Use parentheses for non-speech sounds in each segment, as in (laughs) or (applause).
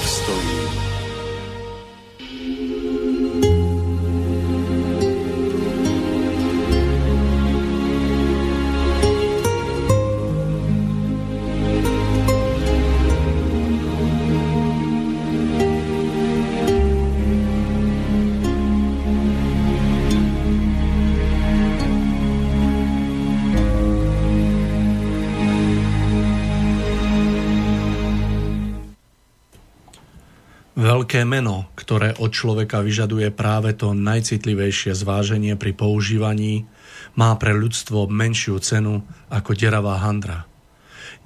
obstojí? Veľké meno, ktoré od človeka vyžaduje práve to najcitlivejšie zváženie pri používaní, má pre ľudstvo menšiu cenu ako deravá handra.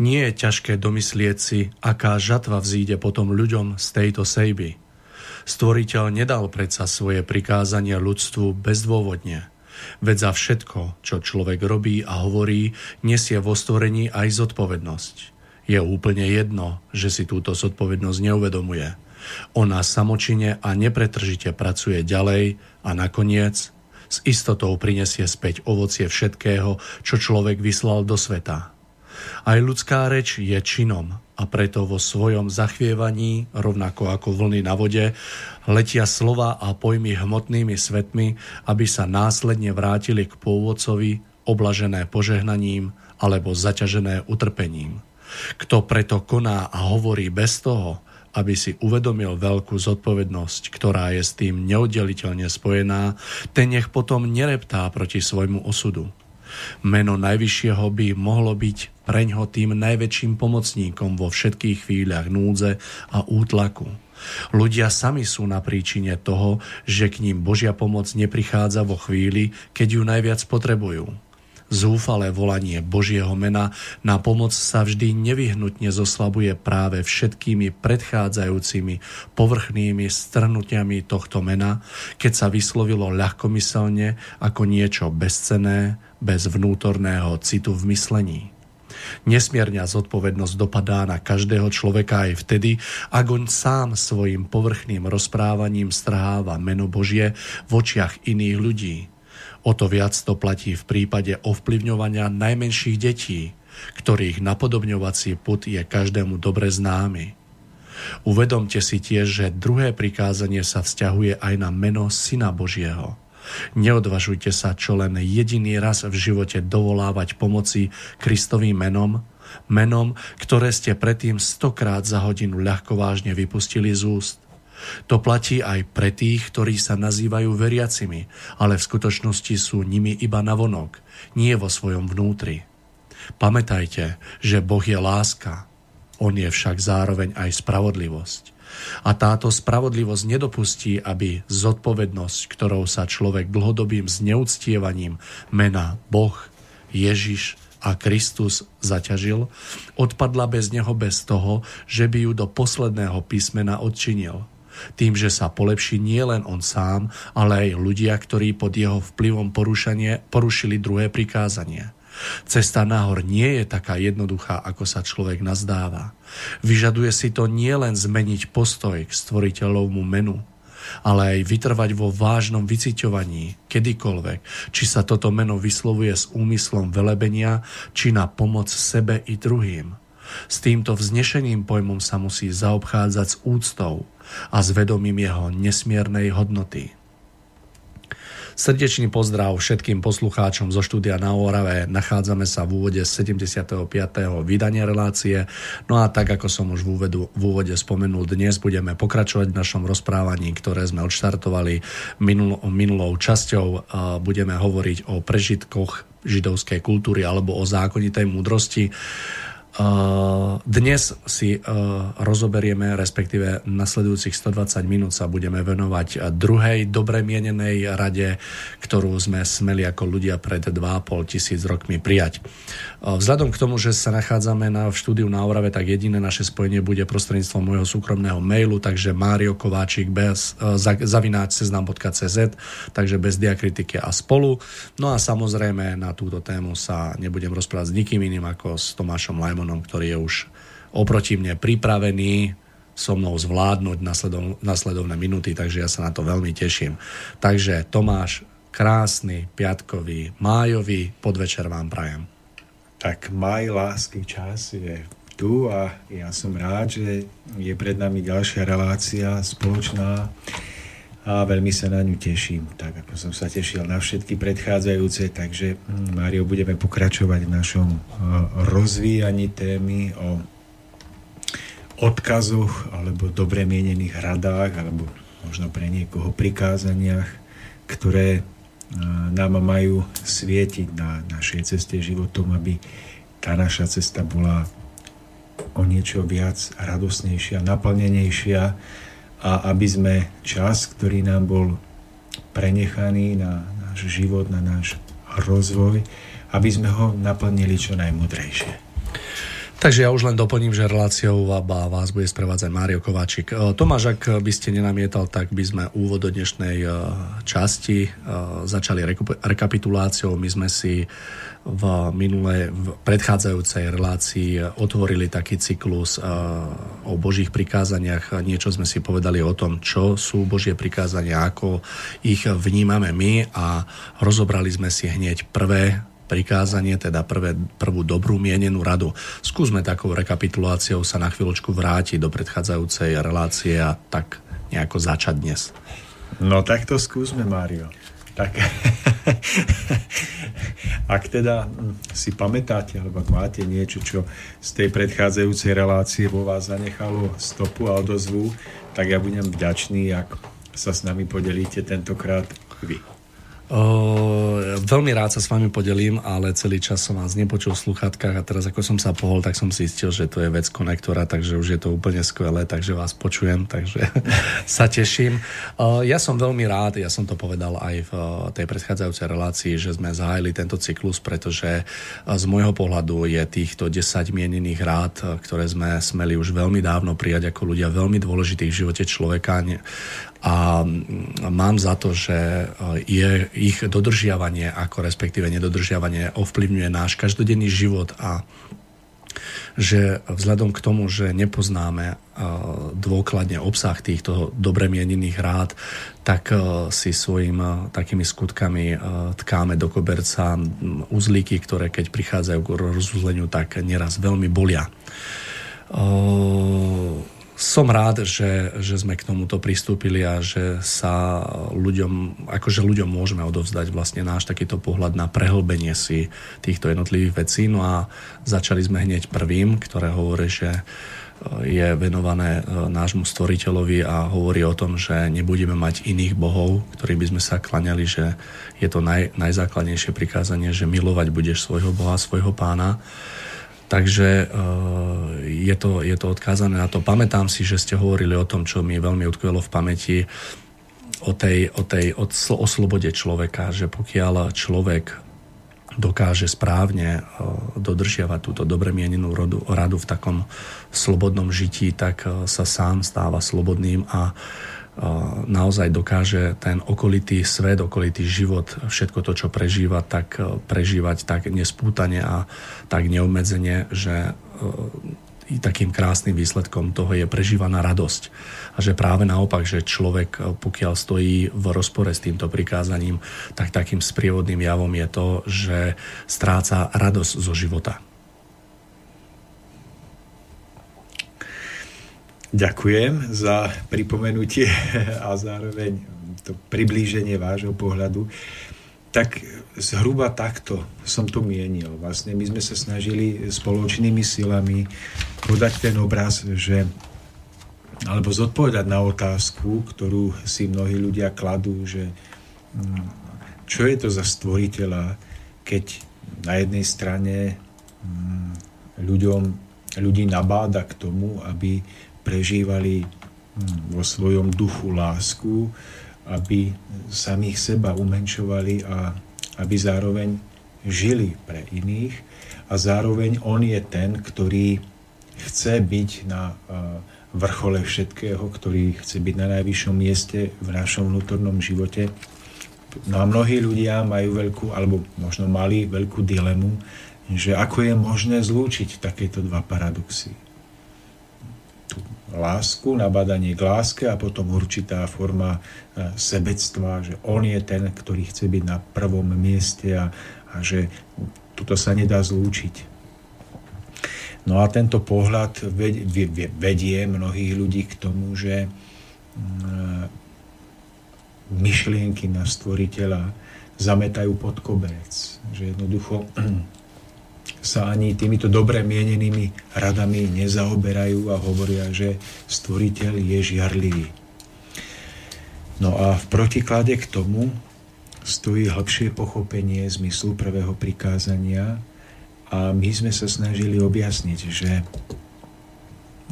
Nie je ťažké domyslieť si, aká žatva vzíde potom ľuďom z tejto sejby. Stvoriteľ nedal predsa svoje prikázania ľudstvu bezdôvodne. Veď za všetko, čo človek robí a hovorí, nesie vo stvorení aj zodpovednosť. Je úplne jedno, že si túto zodpovednosť neuvedomuje. Ona samočine a nepretržite pracuje ďalej a nakoniec s istotou prinesie späť ovocie všetkého, čo človek vyslal do sveta. Aj ľudská reč je činom a preto vo svojom zachvievaní, rovnako ako vlny na vode, letia slova a pojmy hmotnými svetmi, aby sa následne vrátili k pôvodcovi, oblažené požehnaním alebo zaťažené utrpením. Kto preto koná a hovorí bez toho, aby si uvedomil veľkú zodpovednosť, ktorá je s tým neoddeliteľne spojená, ten nech potom nereptá proti svojmu osudu. Meno Najvyššieho by mohlo byť preňho tým najväčším pomocníkom vo všetkých chvíľach núdze a útlaku. Ľudia sami sú na príčine toho, že k ním Božia pomoc neprichádza vo chvíli, keď ju najviac potrebujú. Zúfalé volanie Božieho mena. Na pomoc sa vždy nevyhnutne zoslabuje práve všetkými predchádzajúcimi povrchnými strnutiami tohto mena, keď sa vyslovilo ľahkomyselne ako niečo bezcené, bez vnútorného citu v myslení. Nesmierňa zodpovednosť dopadá na každého človeka aj vtedy, ak on sám svojim povrchným rozprávaním strháva meno Božie v očiach iných ľudí – O to viac to platí v prípade ovplyvňovania najmenších detí, ktorých napodobňovací put je každému dobre známy. Uvedomte si tiež, že druhé prikázanie sa vzťahuje aj na meno Syna Božieho. Neodvažujte sa čo len jediný raz v živote dovolávať pomoci Kristovým menom, menom, ktoré ste predtým stokrát za hodinu ľahko vážne vypustili z úst. To platí aj pre tých, ktorí sa nazývajú veriacimi, ale v skutočnosti sú nimi iba navonok, nie vo svojom vnútri. Pamätajte, že Boh je láska, On je však zároveň aj spravodlivosť. A táto spravodlivosť nedopustí, aby zodpovednosť, ktorou sa človek dlhodobým zneúctievaním mena Boh, Ježiš a Kristus zaťažil, odpadla bez neho bez toho, že by ju do posledného písmena odčinil – tým, že sa polepší nielen on sám, ale aj ľudia, ktorí pod jeho vplyvom porušili druhé prikázanie. Cesta nahor nie je taká jednoduchá, ako sa človek nazdáva. Vyžaduje si to nielen zmeniť postoj k stvoriteľovmu menu, ale aj vytrvať vo vážnom vyciťovaní, kedykoľvek, či sa toto meno vyslovuje s úmyslom velebenia, či na pomoc sebe i druhým. S týmto vznešeným pojmom sa musí zaobchádzať s úctou, a s vedomím jeho nesmiernej hodnoty. Srdečný pozdrav všetkým poslucháčom zo štúdia na Orave. Nachádzame sa v úvode 75. vydania relácie. No a tak, ako som už v, úvedu, v úvode spomenul, dnes budeme pokračovať v našom rozprávaní, ktoré sme odštartovali minul, minulou časťou. Budeme hovoriť o prežitkoch židovskej kultúry alebo o zákonitej múdrosti. Dnes si rozoberieme, respektíve nasledujúcich 120 minút sa budeme venovať druhej dobre mienenej rade, ktorú sme smeli ako ľudia pred 2,5 tisíc rokmi prijať. Vzhľadom k tomu, že sa nachádzame na, v štúdiu na Orave, tak jediné naše spojenie bude prostredníctvom môjho súkromného mailu, takže Mário Kováčik bez, zavináč seznam.cz, takže bez diakritiky a spolu. No a samozrejme na túto tému sa nebudem rozprávať s nikým iným ako s Tomášom Lajmom Simonom, ktorý je už oproti mne pripravený so mnou zvládnuť nasledov, nasledovné minúty, takže ja sa na to veľmi teším. Takže Tomáš, krásny piatkový, májový podvečer vám prajem. Tak maj lásky čas je tu a ja som rád, že je pred nami ďalšia relácia spoločná a veľmi sa na ňu teším, tak ako som sa tešil na všetky predchádzajúce, takže hm, Mário, budeme pokračovať v našom eh, rozvíjaní témy o odkazoch alebo dobre mienených radách alebo možno pre niekoho prikázaniach, ktoré eh, nám majú svietiť na našej ceste životom, aby tá naša cesta bola o niečo viac radosnejšia, naplnenejšia, a aby sme čas, ktorý nám bol prenechaný na náš život, na náš rozvoj, aby sme ho naplnili čo najmudrejšie. Takže ja už len doplním, že reláciou vás bude sprevádzať Mário Kováčik. E, Tomáš, ak by ste nenamietal, tak by sme úvod do dnešnej e, časti e, začali rekapituláciou. My sme si v minulé, v predchádzajúcej relácii otvorili taký cyklus o Božích prikázaniach. Niečo sme si povedali o tom, čo sú Božie prikázania, ako ich vnímame my a rozobrali sme si hneď prvé prikázanie, teda prvé, prvú dobrú mienenú radu. Skúsme takou rekapituláciou sa na chvíľočku vrátiť do predchádzajúcej relácie a tak nejako začať dnes. No tak to skúsme, Mário. Tak (laughs) ak teda hm, si pamätáte, alebo ak máte niečo, čo z tej predchádzajúcej relácie vo vás zanechalo stopu a odozvu, tak ja budem vďačný, ak sa s nami podelíte tentokrát vy. O, veľmi rád sa s vami podelím, ale celý čas som vás nepočul v sluchatkách a teraz ako som sa pohol, tak som si istil, že to je vec konektora, takže už je to úplne skvelé, takže vás počujem, takže (laughs) sa teším. Ja som veľmi rád, ja som to povedal aj v tej predchádzajúcej relácii, že sme zahájili tento cyklus, pretože z môjho pohľadu je týchto 10 mienených rád, ktoré sme smeli už veľmi dávno prijať ako ľudia veľmi dôležitých v živote človeka a mám za to, že e, je ich dodržiavanie ako respektíve nedodržiavanie ovplyvňuje náš každodenný život a že vzhľadom k tomu, že nepoznáme e, dôkladne obsah týchto dobre mienených rád, tak e, si svojim takými skutkami tkáme do koberca uzlíky, ktoré keď prichádzajú k rozuzleniu, tak neraz veľmi bolia som rád, že, že sme k tomuto pristúpili a že sa ľuďom, akože ľuďom môžeme odovzdať vlastne náš takýto pohľad na prehlbenie si týchto jednotlivých vecí. No a začali sme hneď prvým, ktoré hovorí, že e, je venované e, nášmu stvoriteľovi a hovorí o tom, že nebudeme mať iných bohov, ktorým by sme sa klaňali, že je to naj, najzákladnejšie prikázanie, že milovať budeš svojho Boha, svojho pána. Takže eh, je to, je to odkázané na to. Pamätám si, že ste hovorili o tom, čo mi veľmi utkvelo v pamäti, o tej, o tej o, o slobode človeka, že pokiaľ človek dokáže správne eh, dodržiavať túto dobre mienenú radu, radu v takom slobodnom žití, tak eh, sa sám stáva slobodným a naozaj dokáže ten okolitý svet, okolitý život, všetko to, čo prežíva, tak e, prežívať tak nespútane a tak neobmedzenie, že e, i takým krásnym výsledkom toho je prežívaná radosť. A že práve naopak, že človek, e, pokiaľ stojí v rozpore s týmto prikázaním, tak takým sprievodným javom je to, že stráca radosť zo života. Ďakujem za pripomenutie a zároveň to priblíženie vášho pohľadu. Tak zhruba takto som to mienil. Vlastne my sme sa snažili spoločnými silami podať ten obraz, že alebo zodpovedať na otázku, ktorú si mnohí ľudia kladú, že mm, čo je to za stvoriteľa, keď na jednej strane mm, ľuďom, ľudí nabáda k tomu, aby prežívali vo svojom duchu lásku, aby samých seba umenšovali a aby zároveň žili pre iných a zároveň on je ten, ktorý chce byť na vrchole všetkého, ktorý chce byť na najvyššom mieste v našom vnútornom živote. No a mnohí ľudia majú veľkú, alebo možno mali veľkú dilemu, že ako je možné zlúčiť takéto dva paradoxy lásku, nabádanie k láske a potom určitá forma e, sebectva, že on je ten, ktorý chce byť na prvom mieste a, a že toto sa nedá zlúčiť. No a tento pohľad vedie mnohých ľudí k tomu, že mm, myšlienky na stvoriteľa zametajú pod koberec. Že jednoducho (clears throat) sa ani týmito dobre mienenými radami nezaoberajú a hovoria, že stvoriteľ je žiarlivý. No a v protiklade k tomu stojí hĺbšie pochopenie zmyslu prvého prikázania a my sme sa snažili objasniť, že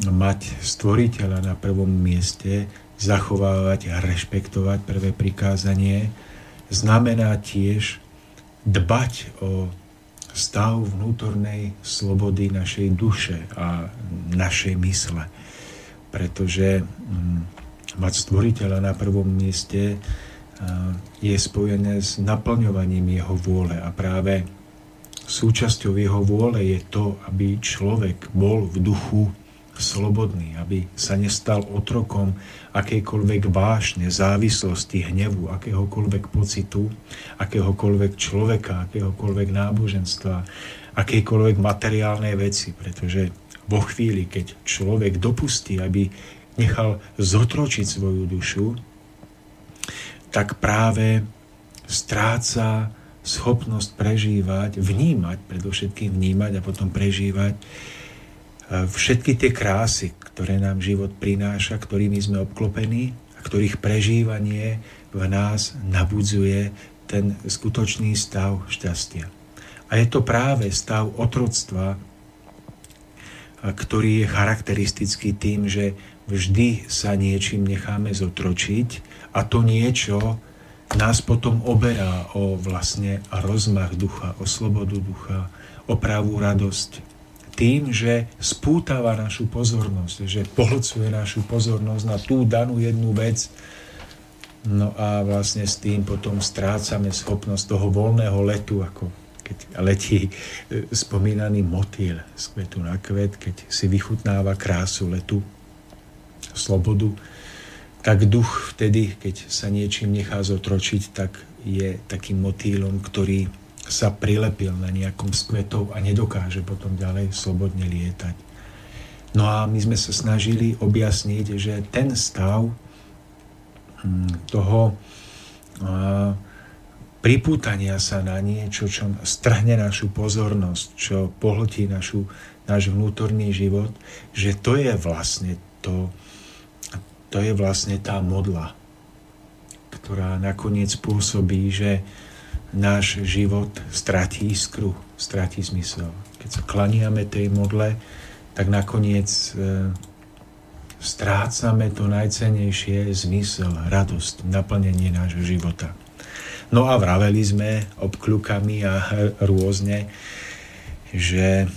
mať stvoriteľa na prvom mieste, zachovávať a rešpektovať prvé prikázanie, znamená tiež dbať o stav vnútornej slobody našej duše a našej mysle. Pretože mm, mať stvoriteľa na prvom mieste je spojené s naplňovaním jeho vôle a práve súčasťou jeho vôle je to, aby človek bol v duchu slobodný, aby sa nestal otrokom akejkoľvek vášne, závislosti, hnevu, akéhokoľvek pocitu, akéhokoľvek človeka, akéhokoľvek náboženstva, akejkoľvek materiálnej veci, pretože vo chvíli, keď človek dopustí, aby nechal zotročiť svoju dušu, tak práve stráca schopnosť prežívať, vnímať, predovšetkým vnímať a potom prežívať všetky tie krásy, ktoré nám život prináša, ktorými sme obklopení a ktorých prežívanie v nás nabudzuje ten skutočný stav šťastia. A je to práve stav otroctva, ktorý je charakteristický tým, že vždy sa niečím necháme zotročiť a to niečo nás potom oberá o vlastne rozmach ducha, o slobodu ducha, o pravú radosť, tým, že spútava našu pozornosť, že pohlcuje našu pozornosť na tú danú jednu vec. No a vlastne s tým potom strácame schopnosť toho voľného letu, ako keď letí e, spomínaný motýl z kvetu na kvet, keď si vychutnáva krásu letu, slobodu, tak duch vtedy, keď sa niečím nechá zotročiť, tak je takým motýlom, ktorý sa prilepil na nejakom z kvetov a nedokáže potom ďalej slobodne lietať. No a my sme sa snažili objasniť, že ten stav hm, toho pripútania sa na niečo, čo strhne našu pozornosť, čo pohltí našu, náš vnútorný život, že to je vlastne to, to je vlastne tá modla, ktorá nakoniec spôsobí, že náš život stratí iskru, stratí zmysel. Keď sa klaniame tej modle, tak nakoniec e, strácame to najcenejšie zmysel, radosť, naplnenie nášho života. No a vraveli sme obklukami a rôzne, že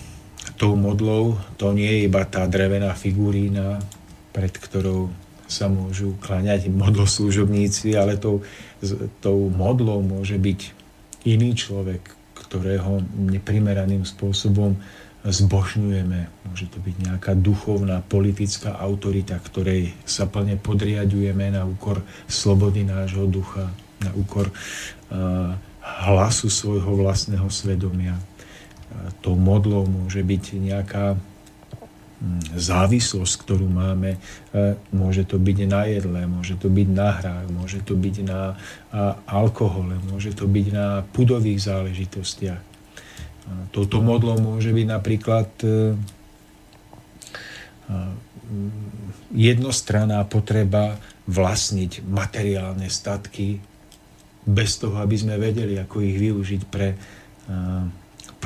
tou modlou to nie je iba tá drevená figurína, pred ktorou sa môžu klaňať modloslúžobníci, ale tou, tou modlou môže byť iný človek, ktorého neprimeraným spôsobom zbožňujeme. Môže to byť nejaká duchovná, politická autorita, ktorej sa plne podriadujeme na úkor slobody nášho ducha, na úkor uh, hlasu svojho vlastného svedomia. Uh, tou modlou môže byť nejaká závislosť, ktorú máme. Môže to byť na jedle, môže to byť na hrách, môže to byť na alkohole, môže to byť na pudových záležitostiach. Toto modlo môže byť napríklad jednostranná potreba vlastniť materiálne statky bez toho, aby sme vedeli, ako ich využiť pre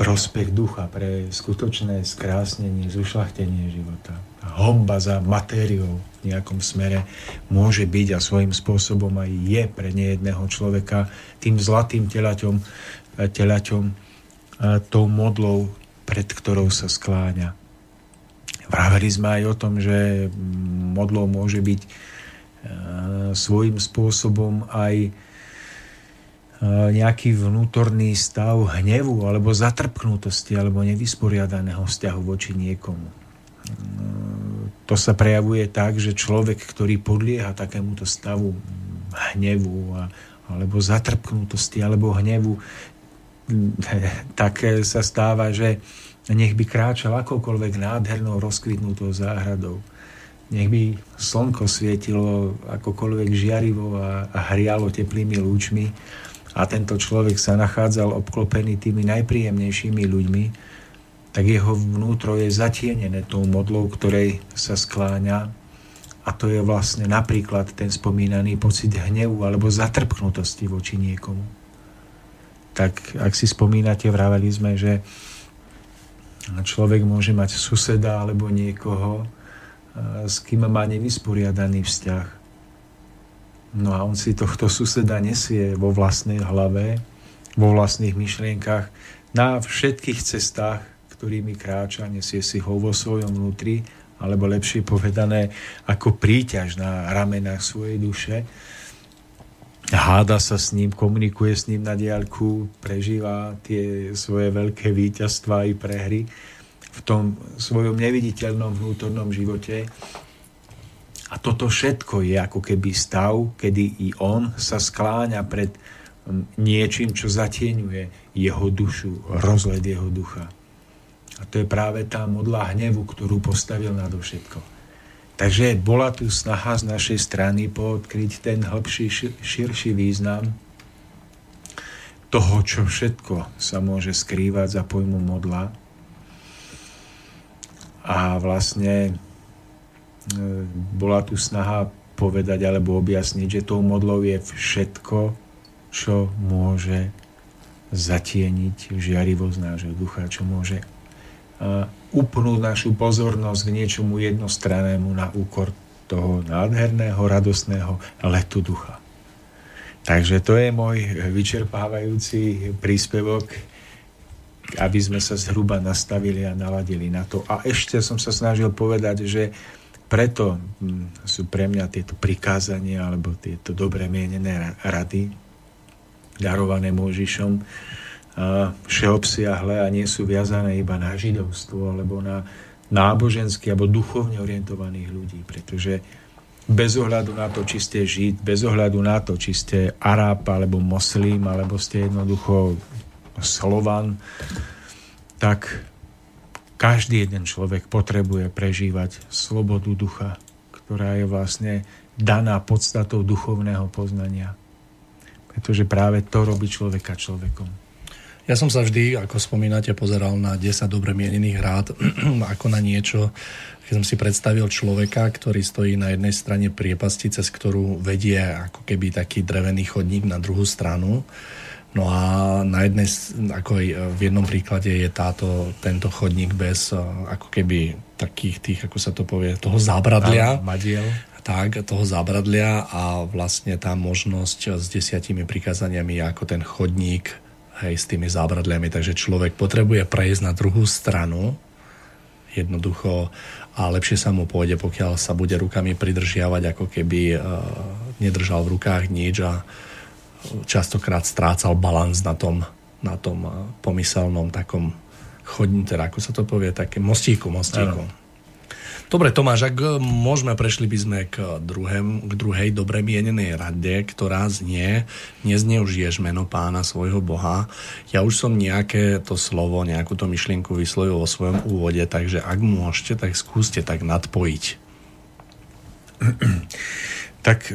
prospech ducha, pre skutočné skrásnenie, zušlachtenie života. Homba za matériou v nejakom smere môže byť a svojím spôsobom aj je pre nejedného človeka tým zlatým telaťom, telaťom tou modlou, pred ktorou sa skláňa. Vraveli sme aj o tom, že modlou môže byť e, svojím spôsobom aj nejaký vnútorný stav hnevu alebo zatrpknutosti alebo nevysporiadaného vzťahu voči niekomu. E, to sa prejavuje tak, že človek, ktorý podlieha takémuto stavu hnevu a, alebo zatrpknutosti alebo hnevu, tak sa stáva, že nech by kráčal akoukoľvek nádhernou rozkvitnutou záhradou. Nech by slnko svietilo akokoľvek žiarivo a, a hrialo teplými lúčmi a tento človek sa nachádzal obklopený tými najpríjemnejšími ľuďmi, tak jeho vnútro je zatienené tou modlou, ktorej sa skláňa a to je vlastne napríklad ten spomínaný pocit hnevu alebo zatrpknutosti voči niekomu. Tak ak si spomínate, vraveli sme, že človek môže mať suseda alebo niekoho, s kým má nevysporiadaný vzťah. No a on si tohto suseda nesie vo vlastnej hlave, vo vlastných myšlienkach, na všetkých cestách, ktorými kráča, nesie si ho vo svojom vnútri, alebo lepšie povedané, ako príťaž na ramenách svojej duše háda sa s ním, komunikuje s ním na diaľku, prežíva tie svoje veľké víťazstvá i prehry v tom svojom neviditeľnom vnútornom živote. A toto všetko je ako keby stav, kedy i on sa skláňa pred niečím, čo zatieňuje jeho dušu, rozled jeho ducha. A to je práve tá modlá hnevu, ktorú postavil nadovšetko. Takže bola tu snaha z našej strany poodkryť ten hĺbší, širší význam toho, čo všetko sa môže skrývať za pojmu modla. A vlastne bola tu snaha povedať alebo objasniť, že tou modlou je všetko, čo môže zatieniť žiarivosť nášho ducha, čo môže upnúť našu pozornosť k niečomu jednostrannému na úkor toho nádherného, radostného letu ducha. Takže to je môj vyčerpávajúci príspevok, aby sme sa zhruba nastavili a naladili na to. A ešte som sa snažil povedať, že preto hm, sú pre mňa tieto prikázania alebo tieto dobre mienené rady darované Môžišom všeobsiahle a nie sú viazané iba na židovstvo alebo na nábožensky alebo duchovne orientovaných ľudí, pretože bez ohľadu na to, či ste žid, bez ohľadu na to, či ste Aráb alebo moslim, alebo ste jednoducho Slovan, tak každý jeden človek potrebuje prežívať slobodu ducha, ktorá je vlastne daná podstatou duchovného poznania. Pretože práve to robí človeka človekom. Ja som sa vždy, ako spomínate, pozeral na 10 dobre mienených rád (clears throat) ako na niečo, keď som si predstavil človeka, ktorý stojí na jednej strane priepasti, cez ktorú vedie ako keby taký drevený chodník na druhú stranu. No a na jednej, ako aj v jednom príklade je táto, tento chodník bez ako keby takých tých, ako sa to povie, toho zábradlia. madiel. Tak, toho zábradlia a vlastne tá možnosť s desiatimi prikázaniami ako ten chodník hej, s tými zábradliami, takže človek potrebuje prejsť na druhú stranu jednoducho a lepšie sa mu pôjde, pokiaľ sa bude rukami pridržiavať, ako keby uh, nedržal v rukách nič a častokrát strácal balans na tom, na tom uh, pomyselnom takom chodní, teda ako sa to povie, také mostíku, mostíku. Ano. Dobre, Tomáš, ak môžeme, prešli by sme k, druhém, k druhej dobre mienenej rade, ktorá znie, nezneužiješ meno pána svojho Boha. Ja už som nejaké to slovo, nejakú to myšlienku vyslovil vo svojom úvode, takže ak môžete, tak skúste tak nadpojiť. Tak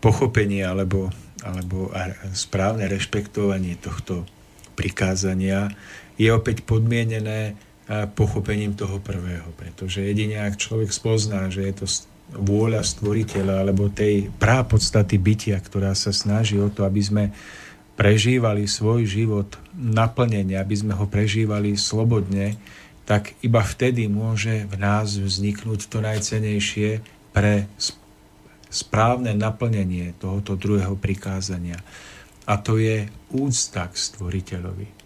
pochopenie alebo, alebo správne rešpektovanie tohto prikázania je opäť podmienené pochopením toho prvého. Pretože jedine ak človek spozná, že je to vôľa stvoriteľa alebo tej podstaty bytia, ktorá sa snaží o to, aby sme prežívali svoj život naplnenie, aby sme ho prežívali slobodne, tak iba vtedy môže v nás vzniknúť to najcenejšie pre správne naplnenie tohoto druhého prikázania. A to je úcta k stvoriteľovi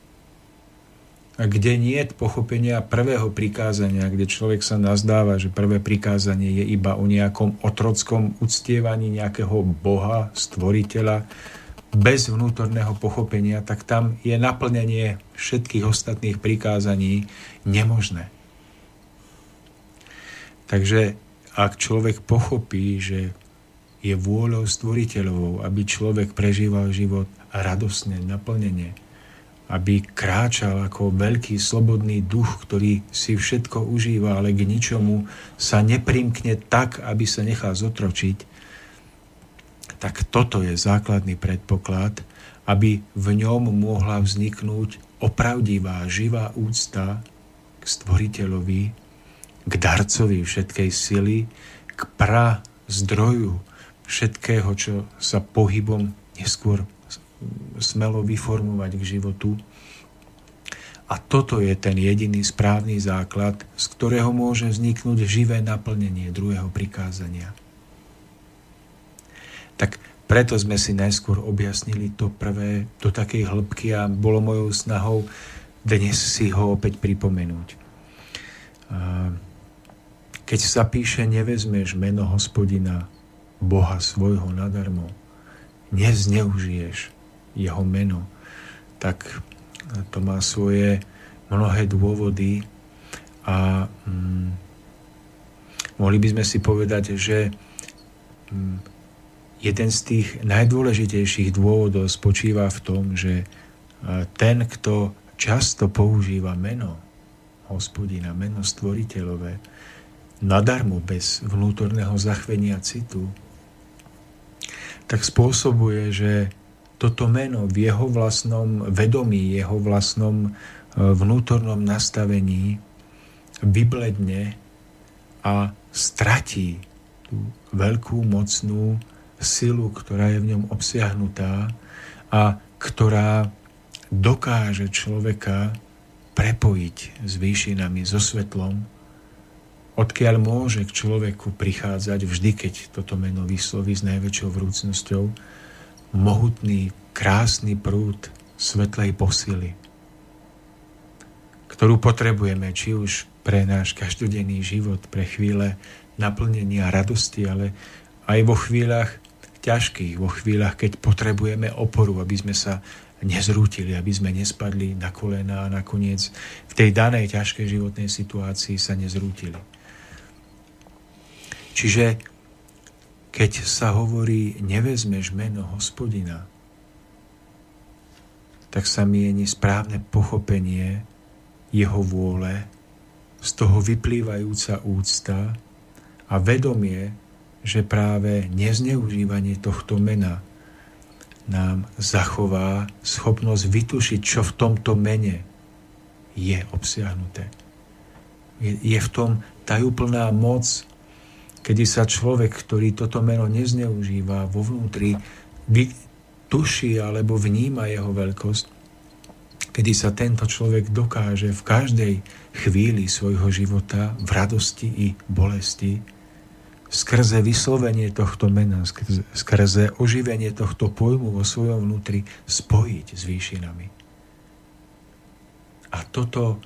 kde nie je pochopenia prvého prikázania, kde človek sa nazdáva, že prvé prikázanie je iba o nejakom otrockom uctievaní nejakého Boha, stvoriteľa, bez vnútorného pochopenia, tak tam je naplnenie všetkých ostatných prikázaní nemožné. Takže ak človek pochopí, že je vôľou stvoriteľovou, aby človek prežíval život radosne, naplnenie, aby kráčal ako veľký slobodný duch, ktorý si všetko užíva, ale k ničomu sa neprimkne tak, aby sa nechal zotročiť, tak toto je základný predpoklad, aby v ňom mohla vzniknúť opravdivá, živá úcta k stvoriteľovi, k darcovi všetkej sily, k pra zdroju všetkého, čo sa pohybom neskôr smelo vyformovať k životu. A toto je ten jediný správny základ, z ktorého môže vzniknúť živé naplnenie druhého prikázania. Tak preto sme si najskôr objasnili to prvé do takej hĺbky a bolo mojou snahou dnes si ho opäť pripomenúť. Keď sa píše, nevezmeš meno hospodina, Boha svojho nadarmo, nezneužiješ jeho meno, tak to má svoje mnohé dôvody a mm, mohli by sme si povedať, že mm, jeden z tých najdôležitejších dôvodov spočíva v tom, že ten, kto často používa meno hospodina, meno stvoriteľové, nadarmo bez vnútorného zachvenia citu, tak spôsobuje, že toto meno v jeho vlastnom vedomí, jeho vlastnom e, vnútornom nastavení vybledne a stratí tú veľkú, mocnú silu, ktorá je v ňom obsiahnutá a ktorá dokáže človeka prepojiť s výšinami, so svetlom, odkiaľ môže k človeku prichádzať vždy, keď toto meno vysloví s najväčšou vrúcnosťou, mohutný, krásny prúd svetlej posily, ktorú potrebujeme či už pre náš každodenný život, pre chvíle naplnenia radosti, ale aj vo chvíľach ťažkých, vo chvíľach, keď potrebujeme oporu, aby sme sa nezrútili, aby sme nespadli na kolena a nakoniec v tej danej ťažkej životnej situácii sa nezrútili. Čiže keď sa hovorí nevezmeš meno hospodina, tak sa mieni správne pochopenie jeho vôle, z toho vyplývajúca úcta a vedomie, že práve nezneužívanie tohto mena nám zachová schopnosť vytušiť, čo v tomto mene je obsiahnuté. Je, v tom tajúplná moc kedy sa človek, ktorý toto meno nezneužíva vo vnútri, tuší alebo vníma jeho veľkosť, kedy sa tento človek dokáže v každej chvíli svojho života v radosti i bolesti skrze vyslovenie tohto mena, skrze, skrze oživenie tohto pojmu vo svojom vnútri spojiť s výšinami. A toto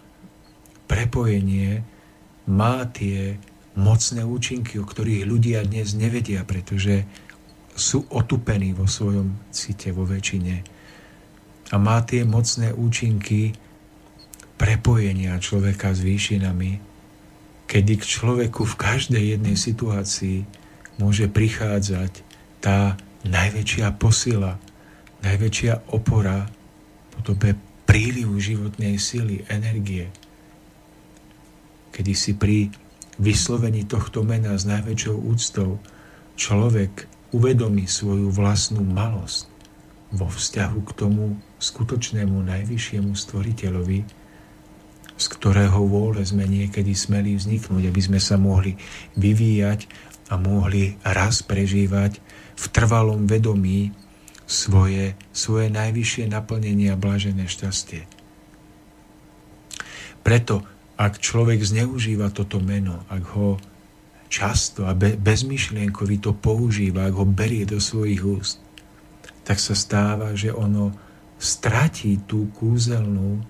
prepojenie má tie mocné účinky, o ktorých ľudia dnes nevedia, pretože sú otupení vo svojom cite, vo väčšine. A má tie mocné účinky prepojenia človeka s výšinami, kedy k človeku v každej jednej situácii môže prichádzať tá najväčšia posila, najväčšia opora v podobe prílivu životnej sily, energie. Kedy si pri vyslovení tohto mena s najväčšou úctou človek uvedomí svoju vlastnú malosť vo vzťahu k tomu skutočnému najvyššiemu stvoriteľovi, z ktorého vôle sme niekedy smeli vzniknúť, aby sme sa mohli vyvíjať a mohli raz prežívať v trvalom vedomí svoje, svoje najvyššie naplnenie a blážené šťastie. Preto, ak človek zneužíva toto meno, ak ho často a be, bezmyšlienkovi to používa, ak ho berie do svojich úst, tak sa stáva, že ono stratí tú kúzelnú,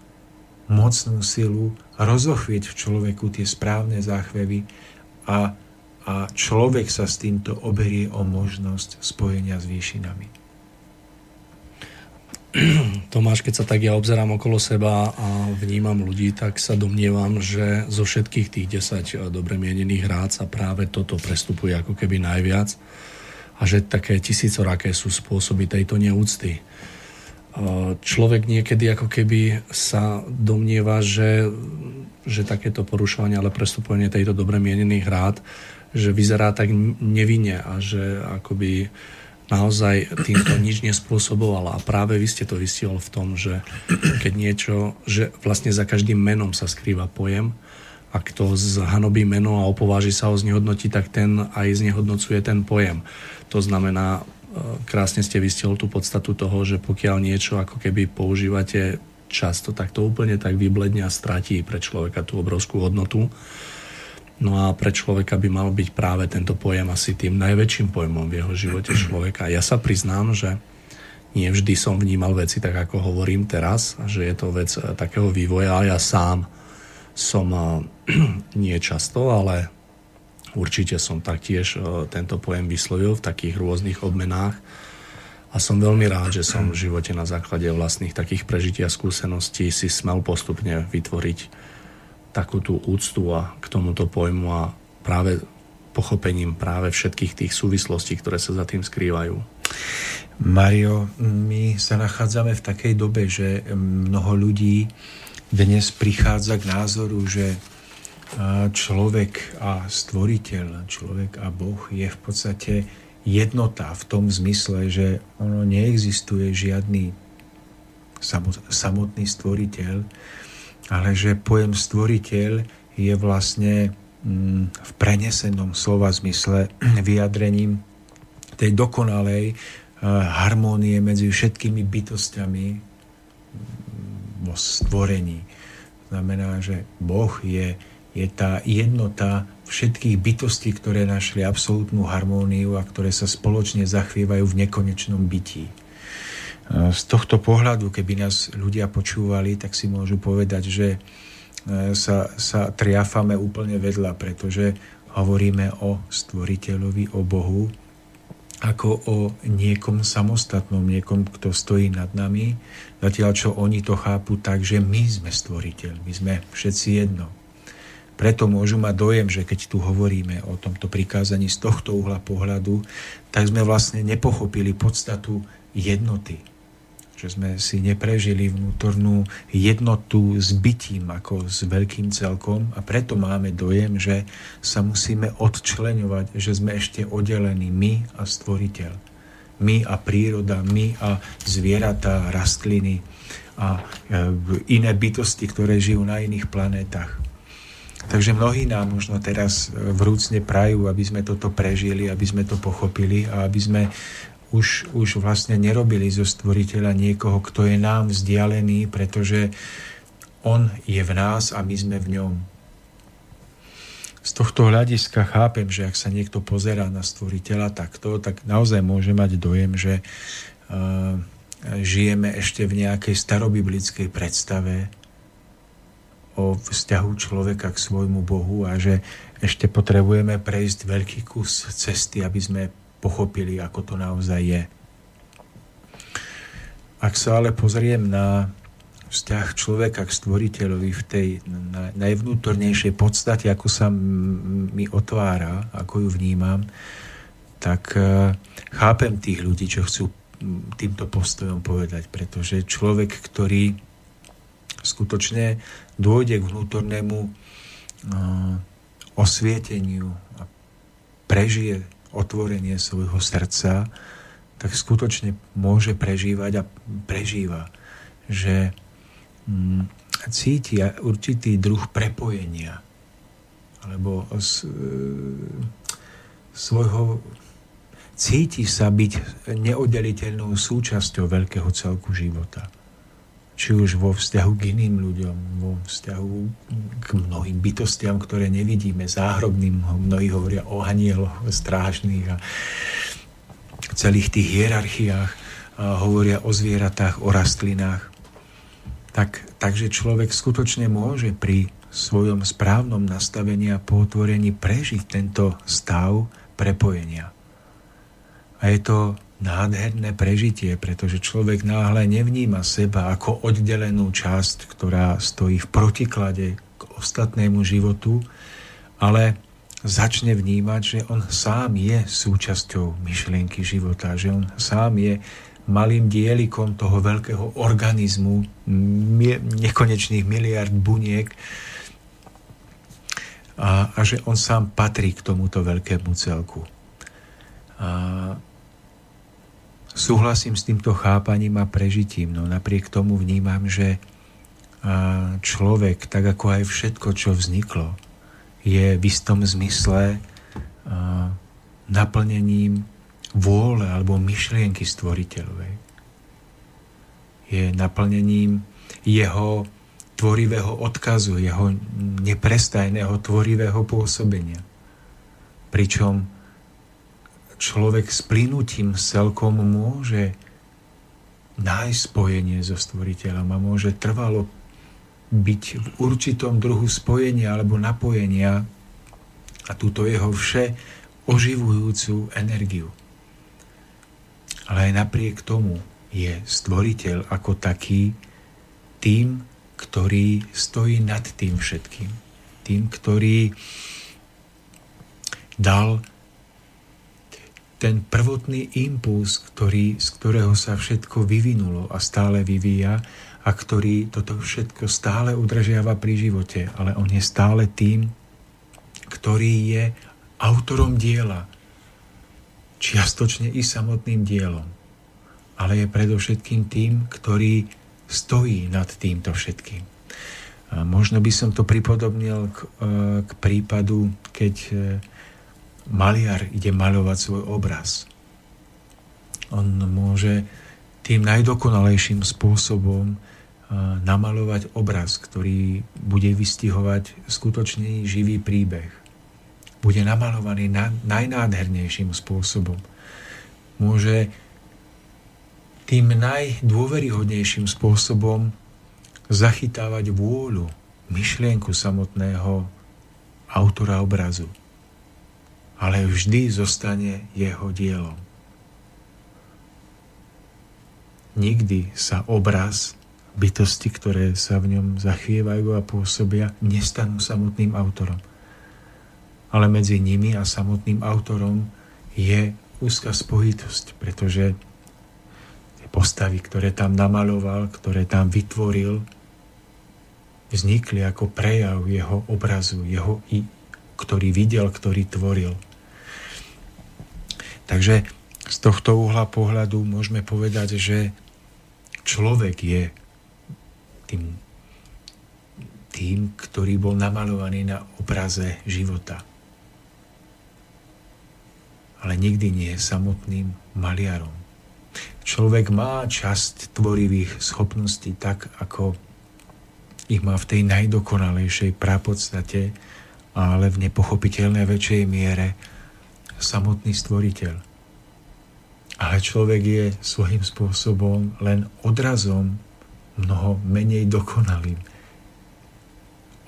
mocnú silu rozochvieť v človeku tie správne záchvevy a, a človek sa s týmto oberie o možnosť spojenia s výšinami. Tomáš, keď sa tak ja obzerám okolo seba a vnímam ľudí, tak sa domnievam, že zo všetkých tých 10 eh, dobre mienených rád sa práve toto prestupuje ako keby najviac a že také tisícoraké sú spôsoby tejto neúcty. Eh, človek niekedy ako keby sa domnieva, že, že takéto porušovanie, ale prestupovanie tejto dobre mienených rád, že vyzerá tak nevinne a že akoby naozaj týmto nič nespôsobovala. A práve vy ste to vystihol v tom, že keď niečo, že vlastne za každým menom sa skrýva pojem, a kto zhanobí meno a opováži sa ho znehodnotiť, tak ten aj znehodnocuje ten pojem. To znamená, e, krásne ste vystihol tú podstatu toho, že pokiaľ niečo ako keby používate často, tak to úplne tak vybledne a stratí pre človeka tú obrovskú hodnotu. No a pre človeka by mal byť práve tento pojem asi tým najväčším pojmom v jeho živote človeka. Ja sa priznám, že nie vždy som vnímal veci tak, ako hovorím teraz, že je to vec eh, takého vývoja a ja sám som eh, (clears throat) nie často, ale určite som taktiež eh, tento pojem vyslovil v takých rôznych obmenách a som veľmi rád, že som v živote na základe vlastných takých prežitia skúseností si smel postupne vytvoriť takú tú úctu a k tomuto pojmu a práve pochopením práve všetkých tých súvislostí, ktoré sa za tým skrývajú. Mario, my sa nachádzame v takej dobe, že mnoho ľudí dnes prichádza k názoru, že človek a stvoriteľ, človek a Boh je v podstate jednota v tom zmysle, že ono neexistuje žiadny samotný stvoriteľ, ale že pojem stvoriteľ je vlastne mm, v prenesenom slova zmysle (clears throat) vyjadrením tej dokonalej eh, harmónie medzi všetkými bytostiami mm, vo stvorení. Znamená, že Boh je, je tá jednota všetkých bytostí, ktoré našli absolútnu harmóniu a ktoré sa spoločne zachvievajú v nekonečnom bytí. Z tohto pohľadu, keby nás ľudia počúvali, tak si môžu povedať, že e, sa, sa triafame úplne vedľa, pretože hovoríme o stvoriteľovi, o Bohu, ako o niekom samostatnom, niekom, kto stojí nad nami, zatiaľ čo oni to chápu tak, že my sme stvoriteľ, my sme všetci jedno. Preto môžu mať dojem, že keď tu hovoríme o tomto prikázaní z tohto uhla pohľadu, tak sme vlastne nepochopili podstatu jednoty, že sme si neprežili vnútornú jednotu s bytím ako s veľkým celkom a preto máme dojem, že sa musíme odčleňovať, že sme ešte oddelení my a stvoriteľ. My a príroda, my a zvieratá, rastliny a e, iné bytosti, ktoré žijú na iných planétach. Takže mnohí nám možno teraz e, vrúcne prajú, aby sme toto prežili, aby sme to pochopili a aby sme už, už vlastne nerobili zo stvoriteľa niekoho, kto je nám vzdialený, pretože on je v nás a my sme v ňom. Z tohto hľadiska chápem, že ak sa niekto pozerá na stvoriteľa takto, tak naozaj môže mať dojem, že uh, žijeme ešte v nejakej starobiblickej predstave o vzťahu človeka k svojmu Bohu a že ešte potrebujeme prejsť veľký kus cesty, aby sme pochopili, ako to naozaj je. Ak sa ale pozriem na vzťah človeka k stvoriteľovi v tej najvnútornejšej podstate, ako sa mi otvára, ako ju vnímam, tak e, chápem tých ľudí, čo chcú týmto postojom povedať, pretože človek, ktorý skutočne dôjde k vnútornému e, osvieteniu a prežije otvorenie svojho srdca, tak skutočne môže prežívať a prežíva, že mm, cíti určitý druh prepojenia alebo z, e, svojho cíti sa byť neoddeliteľnou súčasťou veľkého celku života. Či už vo vzťahu k iným ľuďom, vo vzťahu k mnohým bytostiam, ktoré nevidíme, záhrobným, mnohí hovoria o anieloch strážnych a celých tých hierarchiách, a hovoria o zvieratách, o rastlinách. Tak, takže človek skutočne môže pri svojom správnom nastavení a potvorení prežiť tento stav prepojenia. A je to nádherné prežitie, pretože človek náhle nevníma seba ako oddelenú časť, ktorá stojí v protiklade k ostatnému životu, ale začne vnímať, že on sám je súčasťou myšlienky života, že on sám je malým dielikom toho veľkého organizmu, nekonečných miliard buniek a, a že on sám patrí k tomuto veľkému celku. A súhlasím s týmto chápaním a prežitím, no napriek tomu vnímam, že človek, tak ako aj všetko, čo vzniklo, je v istom zmysle naplnením vôle alebo myšlienky stvoriteľovej. Je naplnením jeho tvorivého odkazu, jeho neprestajného tvorivého pôsobenia. Pričom človek s plynutím celkom môže nájsť spojenie so stvoriteľom a môže trvalo byť v určitom druhu spojenia alebo napojenia a túto jeho vše oživujúcu energiu. Ale aj napriek tomu je stvoriteľ ako taký tým, ktorý stojí nad tým všetkým. Tým, ktorý dal ten prvotný impuls, ktorý, z ktorého sa všetko vyvinulo a stále vyvíja a ktorý toto všetko stále udržiava pri živote, ale on je stále tým, ktorý je autorom diela, čiastočne i samotným dielom, ale je predovšetkým tým, ktorý stojí nad týmto všetkým. A možno by som to pripodobnil k, e, k prípadu, keď e, maliar ide maľovať svoj obraz. On môže tým najdokonalejším spôsobom namalovať obraz, ktorý bude vystihovať skutočný živý príbeh. Bude namalovaný na, najnádhernejším spôsobom. Môže tým najdôveryhodnejším spôsobom zachytávať vôľu, myšlienku samotného autora obrazu ale vždy zostane jeho dielom. Nikdy sa obraz bytosti, ktoré sa v ňom zachvievajú a pôsobia, nestanú samotným autorom. Ale medzi nimi a samotným autorom je úzka spojitosť, pretože tie postavy, ktoré tam namaloval, ktoré tam vytvoril, vznikli ako prejav jeho obrazu, jeho, ktorý videl, ktorý tvoril. Takže z tohto uhla pohľadu môžeme povedať, že človek je tým, tým, ktorý bol namalovaný na obraze života. Ale nikdy nie je samotným maliarom. Človek má časť tvorivých schopností tak, ako ich má v tej najdokonalejšej prapodstate, ale v nepochopiteľnej väčšej miere samotný stvoriteľ. Ale človek je svojím spôsobom len odrazom mnoho menej dokonalým.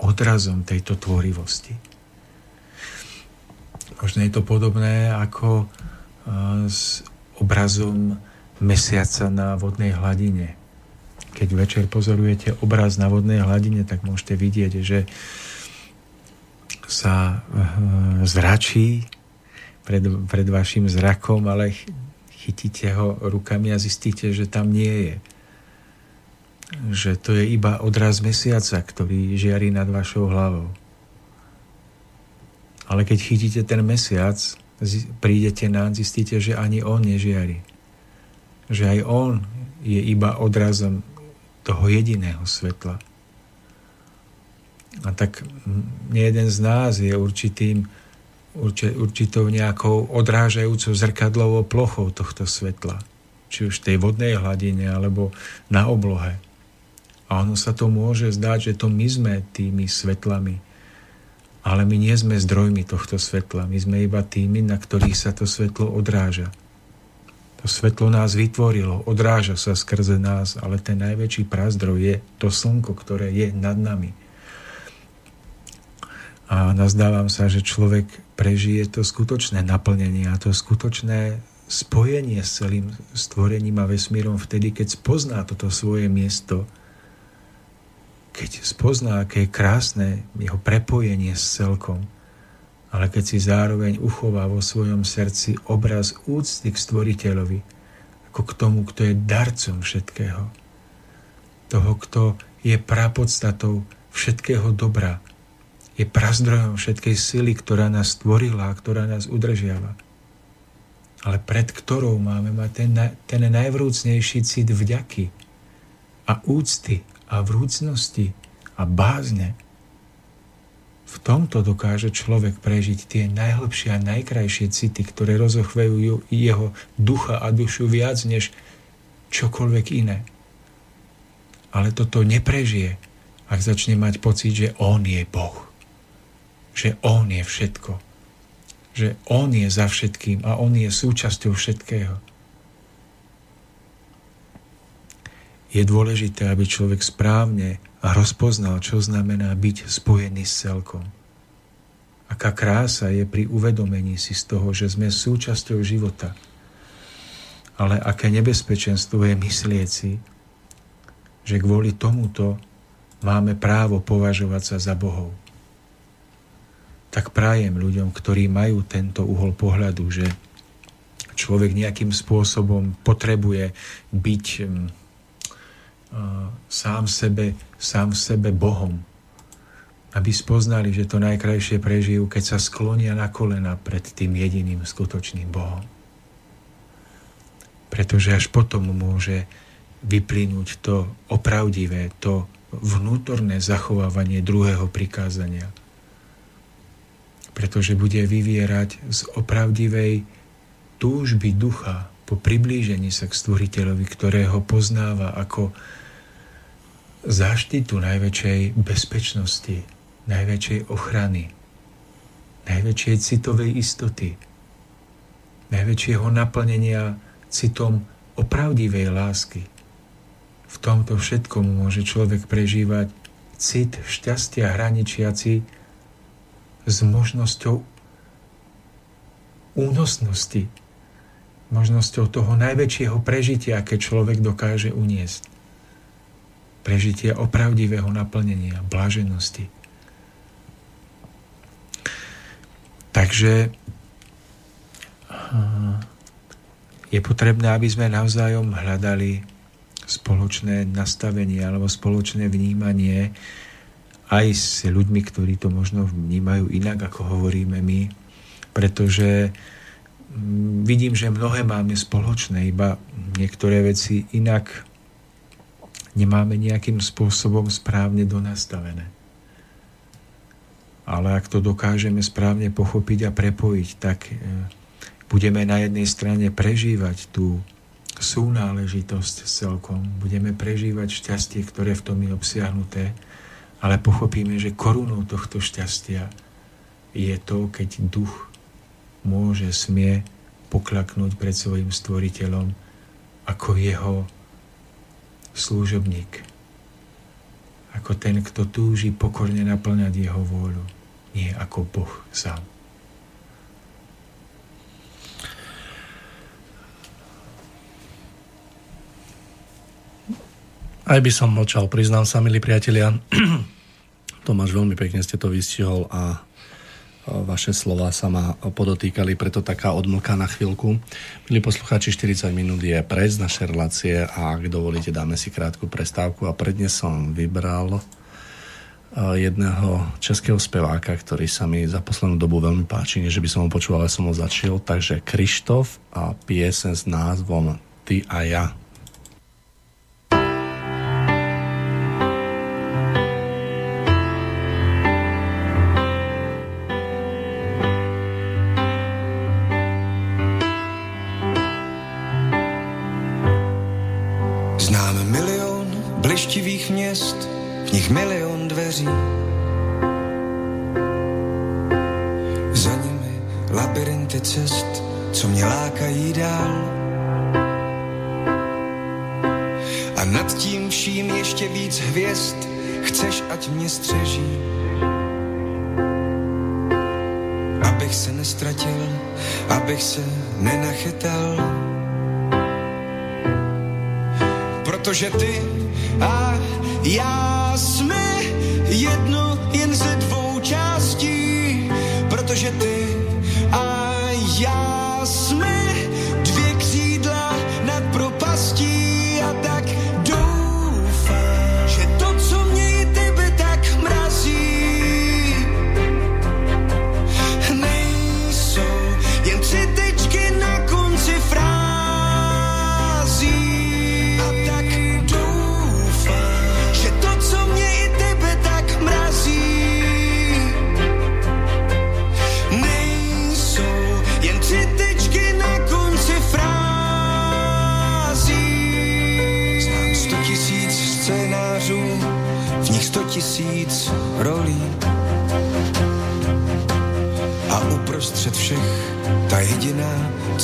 Odrazom tejto tvorivosti. Možno je to podobné ako s obrazom mesiaca na vodnej hladine. keď večer pozorujete obraz na vodnej hladine, tak môžete vidieť, že sa eh, zračí pred, pred vašim zrakom, ale chytíte ho rukami a zistíte, že tam nie je. Že to je iba odraz mesiaca, ktorý žiari nad vašou hlavou. Ale keď chytíte ten mesiac, prídete na zistíte, že ani on nežiari. Že aj on je iba odrazom toho jediného svetla. A tak jeden z nás je určitým, určitou nejakou odrážajúcou zrkadlovou plochou tohto svetla. Či už tej vodnej hladine, alebo na oblohe. A ono sa to môže zdať, že to my sme tými svetlami, ale my nie sme zdrojmi tohto svetla, my sme iba tými, na ktorých sa to svetlo odráža. To svetlo nás vytvorilo, odráža sa skrze nás, ale ten najväčší prázdroj je to slnko, ktoré je nad nami. A nazdávam sa, že človek prežije to skutočné naplnenie a to skutočné spojenie s celým stvorením a vesmírom vtedy, keď spozná toto svoje miesto, keď spozná, aké je krásne jeho prepojenie s celkom, ale keď si zároveň uchová vo svojom srdci obraz úcty k stvoriteľovi, ako k tomu, kto je darcom všetkého, toho, kto je prapodstatou všetkého dobra, je prazdrojom všetkej sily, ktorá nás stvorila a ktorá nás udržiava. Ale pred ktorou máme mať ten, ten najvrúcnejší cit vďaky a úcty a vrúcnosti a bázne. V tomto dokáže človek prežiť tie najhlbšie a najkrajšie city, ktoré rozochvejú jeho ducha a dušu viac než čokoľvek iné. Ale toto neprežije, ak začne mať pocit, že On je Boh. Že On je všetko. Že On je za všetkým a On je súčasťou všetkého. je dôležité, aby človek správne rozpoznal, čo znamená byť spojený s celkom. Aká krása je pri uvedomení si z toho, že sme súčasťou života. Ale aké nebezpečenstvo je myslieť si, že kvôli tomuto máme právo považovať sa za Bohov. Tak prajem ľuďom, ktorí majú tento uhol pohľadu, že človek nejakým spôsobom potrebuje byť hm, sám sebe, sám sebe Bohom. Aby spoznali, že to najkrajšie prežijú, keď sa sklonia na kolena pred tým jediným skutočným Bohom. Pretože až potom môže vyplynúť to opravdivé, to vnútorné zachovávanie druhého prikázania. Pretože bude vyvierať z opravdivej túžby ducha po priblížení sa k stvoriteľovi, ktorého poznáva ako záštitu najväčšej bezpečnosti, najväčšej ochrany, najväčšej citovej istoty, najväčšieho naplnenia citom opravdivej lásky. V tomto všetkom môže človek prežívať cit šťastia hraničiaci s možnosťou únosnosti, možnosťou toho najväčšieho prežitia, keď človek dokáže uniesť prežitie opravdivého naplnenia, bláženosti. Takže je potrebné, aby sme navzájom hľadali spoločné nastavenie alebo spoločné vnímanie aj s ľuďmi, ktorí to možno vnímajú inak, ako hovoríme my, pretože mm, vidím, že mnohé máme spoločné, iba niektoré veci inak nemáme nejakým spôsobom správne donastavené. Ale ak to dokážeme správne pochopiť a prepojiť, tak e, budeme na jednej strane prežívať tú súnáležitosť s celkom, budeme prežívať šťastie, ktoré v tom je obsiahnuté, ale pochopíme, že korunou tohto šťastia je to, keď duch môže, smie poklaknúť pred svojim stvoriteľom ako jeho služobník. Ako ten, kto túži pokorne naplňať jeho vôľu, nie ako Boh sám. Aj by som mlčal, priznám sa, milí priatelia. (clears throat) Tomáš, veľmi pekne ste to vystihol a vaše slova sa ma podotýkali, preto taká odmlka na chvíľku. Milí poslucháči, 40 minút je prec naše relácie a ak dovolíte, dáme si krátku prestávku a prednes som vybral jedného českého speváka, ktorý sa mi za poslednú dobu veľmi páči, nie že by som ho počul, ale som ho začil. Takže Krištof a piesen s názvom Ty a ja. Abych se nenachytal. Protože ty a já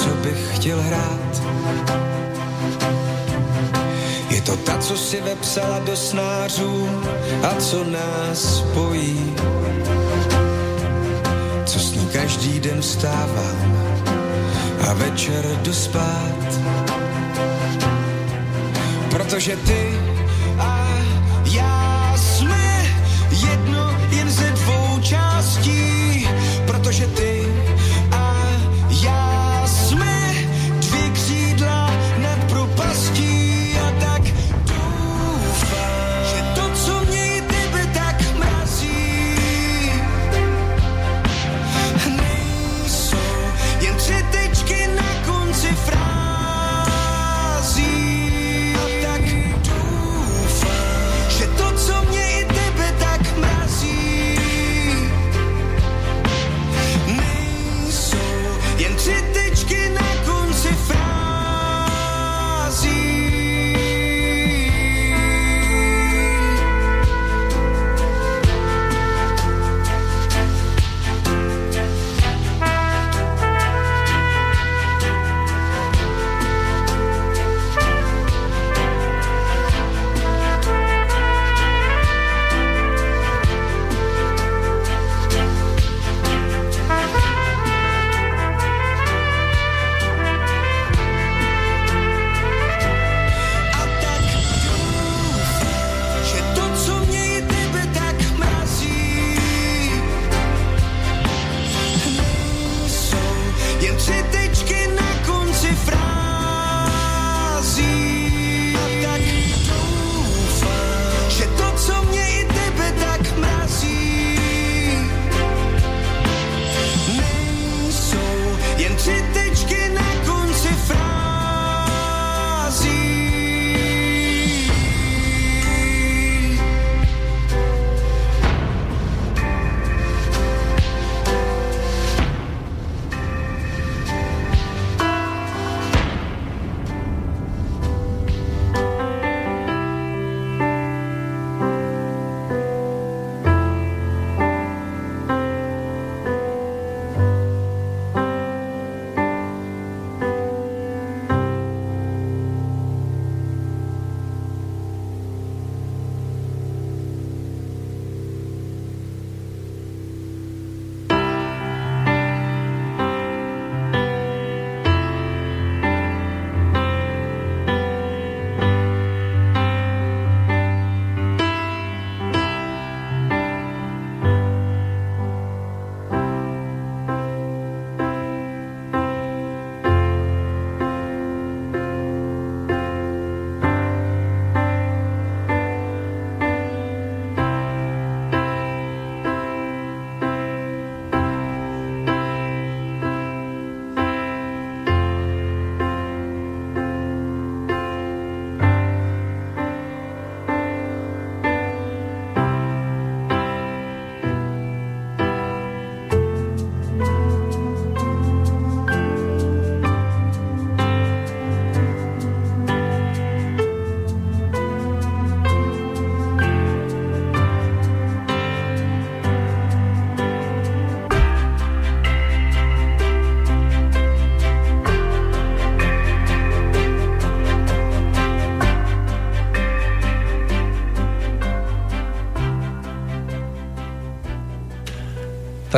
co bych chtěl hrát. Je to ta, co si vepsala do snářů a co nás spojí. Co s ní každý den vstávám a večer jdu spát. Protože ty a já jsme jedno jen ze dvou částí.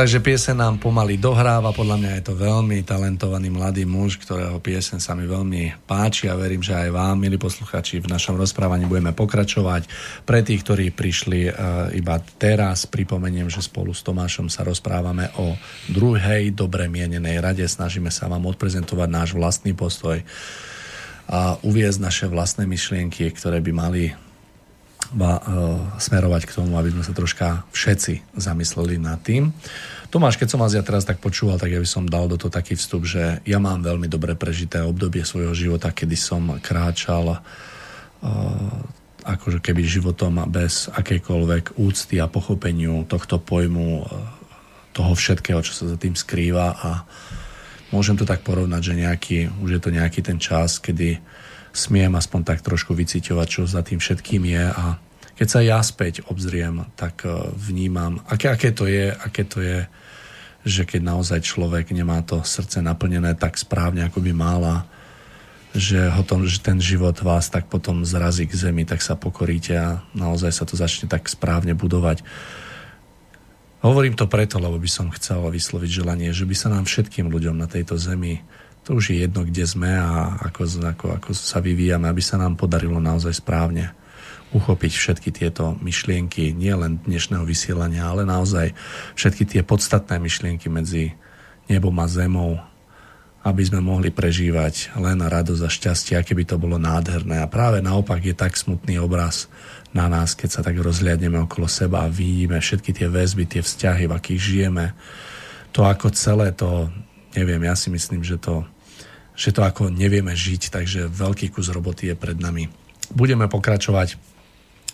Takže piesen nám pomaly dohráva, podľa mňa je to veľmi talentovaný mladý muž, ktorého piesen sa mi veľmi páči a verím, že aj vám, milí posluchači, v našom rozprávaní budeme pokračovať. Pre tých, ktorí prišli uh, iba teraz, pripomeniem, že spolu s Tomášom sa rozprávame o druhej dobre mienenej rade. Snažíme sa vám odprezentovať náš vlastný postoj a uviezť naše vlastné myšlienky, ktoré by mali uh, smerovať k tomu, aby sme sa troška všetci zamysleli nad tým. Tomáš, keď som vás ja teraz tak počúval, tak ja by som dal do toho taký vstup, že ja mám veľmi dobre prežité obdobie svojho života, kedy som kráčal uh, akože keby životom bez akejkoľvek úcty a pochopeniu tohto pojmu, uh, toho všetkého, čo sa za tým skrýva. A môžem to tak porovnať, že nejaký, už je to nejaký ten čas, kedy smiem aspoň tak trošku vyciťovať, čo za tým všetkým je. A keď sa ja späť obzriem, tak e, vnímam, aké, aké to je, aké to je, že keď naozaj človek nemá to srdce naplnené tak správne, ako by mala, že, ho tom, že ten život vás tak potom zrazí k zemi, tak sa pokoríte a naozaj sa to začne tak správne budovať. Hovorím to preto, lebo by som chcel vysloviť želanie, že by sa nám všetkým ľuďom na tejto zemi to už je jedno, kde sme a ako, ako, ako sa vyvíjame, aby sa nám podarilo naozaj správne uchopiť všetky tieto myšlienky, nielen dnešného vysielania, ale naozaj všetky tie podstatné myšlienky medzi nebom a zemou, aby sme mohli prežívať len radosť a šťastie, aké by to bolo nádherné. A práve naopak je tak smutný obraz na nás, keď sa tak rozhliadneme okolo seba a vidíme všetky tie väzby, tie vzťahy, v akých žijeme. To ako celé to, neviem, ja si myslím, že to že to ako nevieme žiť, takže veľký kus roboty je pred nami. Budeme pokračovať,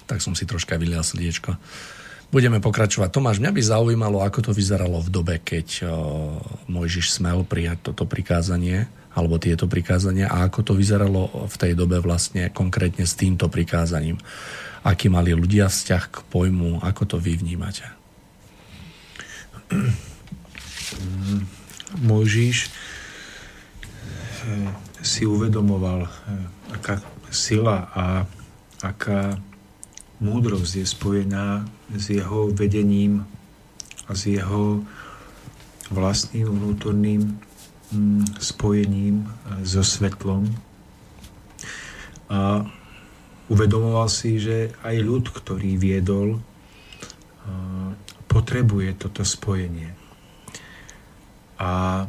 tak som si troška vylial srdiečko. Budeme pokračovať. Tomáš, mňa by zaujímalo, ako to vyzeralo v dobe, keď Mojžiš smel prijať toto prikázanie, alebo tieto prikázania, a ako to vyzeralo v tej dobe vlastne konkrétne s týmto prikázaním. Aký mali ľudia vzťah k pojmu, ako to vy vnímate? Mojžiš si uvedomoval, eh, aká sila a aká múdrosť je spojená s jeho vedením a s jeho vlastným vnútorným mm, spojením eh, so svetlom. A uvedomoval si, že aj ľud, ktorý viedol, eh, potrebuje toto spojenie. A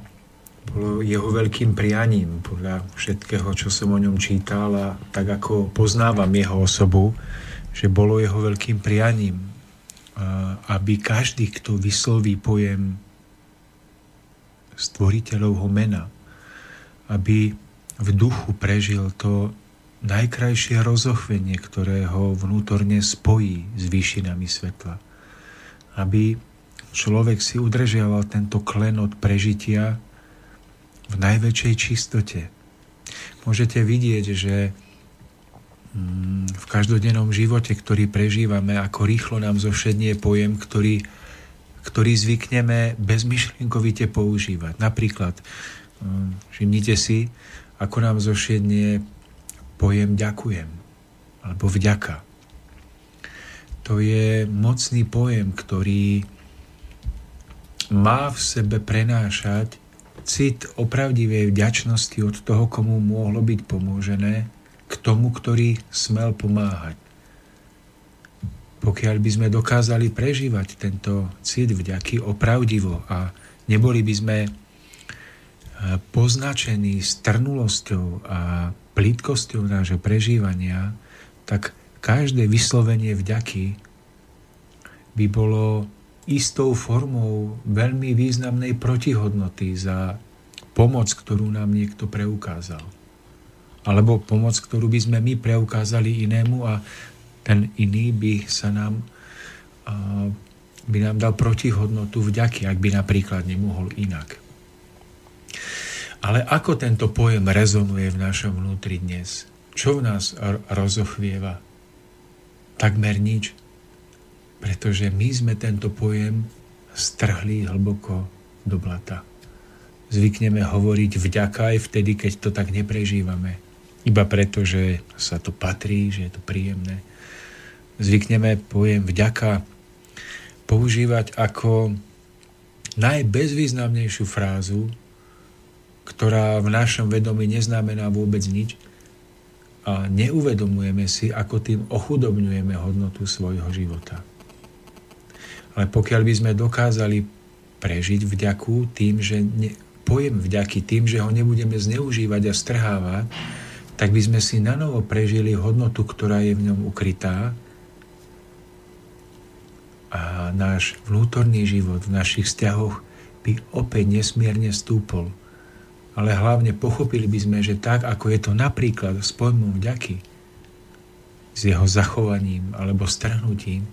bolo jeho veľkým prianím podľa všetkého, čo som o ňom čítal a tak ako poznávam jeho osobu, že bolo jeho veľkým prianím, aby každý, kto vysloví pojem stvoriteľovho mena, aby v duchu prežil to najkrajšie rozochvenie, ktoré ho vnútorne spojí s výšinami svetla. Aby človek si udržiaval tento klenot prežitia, v najväčšej čistote. Môžete vidieť, že v každodennom živote, ktorý prežívame, ako rýchlo nám zošednie pojem, ktorý, ktorý zvykneme bezmyšlienkovite používať. Napríklad, mm, všimnite si, ako nám zošednie pojem ďakujem alebo vďaka. To je mocný pojem, ktorý má v sebe prenášať cit opravdivej vďačnosti od toho, komu mohlo byť pomôžené, k tomu, ktorý smel pomáhať. Pokiaľ by sme dokázali prežívať tento cit vďaky opravdivo a neboli by sme e, poznačení strnulosťou a plítkosťou nášho prežívania, tak každé vyslovenie vďaky by bolo istou formou veľmi významnej protihodnoty za pomoc, ktorú nám niekto preukázal. Alebo pomoc, ktorú by sme my preukázali inému a ten iný by sa nám by nám dal protihodnotu vďaky, ak by napríklad nemohol inak. Ale ako tento pojem rezonuje v našom vnútri dnes? Čo v nás rozochvieva? Takmer nič pretože my sme tento pojem strhli hlboko do blata. Zvykneme hovoriť vďaka aj vtedy, keď to tak neprežívame. Iba preto, že sa to patrí, že je to príjemné. Zvykneme pojem vďaka používať ako najbezvýznamnejšiu frázu, ktorá v našom vedomí neznamená vôbec nič a neuvedomujeme si, ako tým ochudobňujeme hodnotu svojho života. Ale pokiaľ by sme dokázali prežiť vďaku tým, že ne, pojem vďaky tým, že ho nebudeme zneužívať a strhávať, tak by sme si na novo prežili hodnotu, ktorá je v ňom ukrytá a náš vnútorný život v našich vzťahoch by opäť nesmierne stúpol. Ale hlavne pochopili by sme, že tak, ako je to napríklad s pojmom vďaky, s jeho zachovaním alebo strhnutím,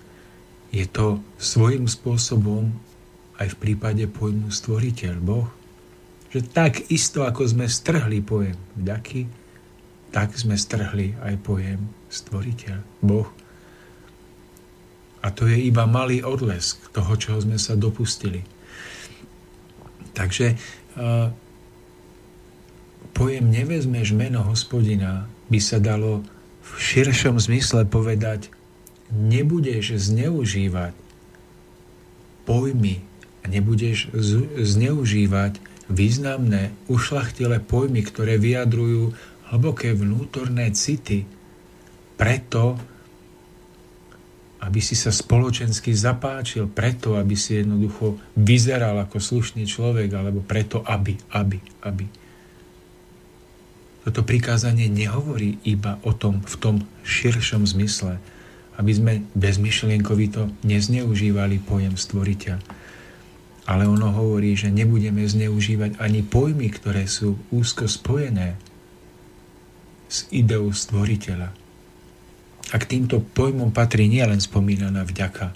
je to svojím spôsobom aj v prípade pojmu stvoriteľ, Boh. Že tak isto, ako sme strhli pojem vďaky, tak sme strhli aj pojem stvoriteľ, Boh. A to je iba malý odlesk toho, čoho sme sa dopustili. Takže uh, pojem nevezmeš meno hospodina by sa dalo v širšom zmysle povedať nebudeš zneužívať pojmy a nebudeš zneužívať významné, ušlachtilé pojmy, ktoré vyjadrujú hlboké vnútorné city preto, aby si sa spoločensky zapáčil, preto, aby si jednoducho vyzeral ako slušný človek, alebo preto, aby, aby, aby. Toto prikázanie nehovorí iba o tom v tom širšom zmysle, aby sme bezmyšlienkovito nezneužívali pojem stvoriteľ. Ale ono hovorí, že nebudeme zneužívať ani pojmy, ktoré sú úzko spojené s ideou stvoriteľa a k týmto pojmom patrí nielen spomínaná vďaka,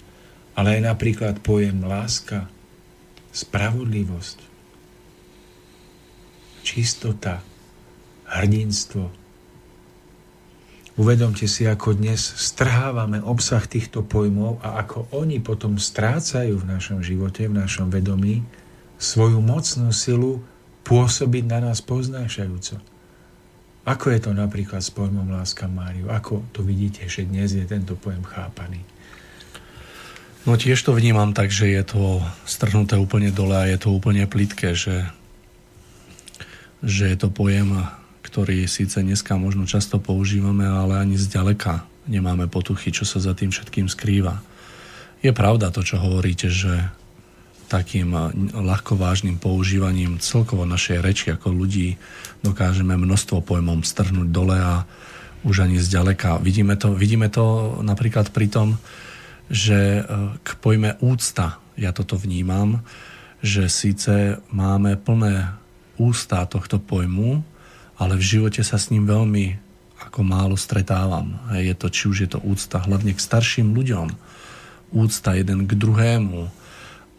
ale aj napríklad pojem láska, spravodlivosť, čistota, hrdinstvo. Uvedomte si, ako dnes strhávame obsah týchto pojmov a ako oni potom strácajú v našom živote, v našom vedomí svoju mocnú silu pôsobiť na nás poznášajúco. Ako je to napríklad s pojmom láska Máriu? Ako to vidíte, že dnes je tento pojem chápaný? No tiež to vnímam tak, že je to strhnuté úplne dole a je to úplne plitké, že, že je to pojem, ktorý síce dneska možno často používame, ale ani zďaleka nemáme potuchy, čo sa za tým všetkým skrýva. Je pravda to, čo hovoríte, že takým ľahko vážnym používaním celkovo našej reči ako ľudí dokážeme množstvo pojmom strhnúť dole a už ani zďaleka. Vidíme to, vidíme to napríklad pri tom, že e, k pojme úcta, ja toto vnímam, že síce máme plné ústa tohto pojmu, ale v živote sa s ním veľmi ako málo stretávam. Je to, či už je to úcta hlavne k starším ľuďom, úcta jeden k druhému,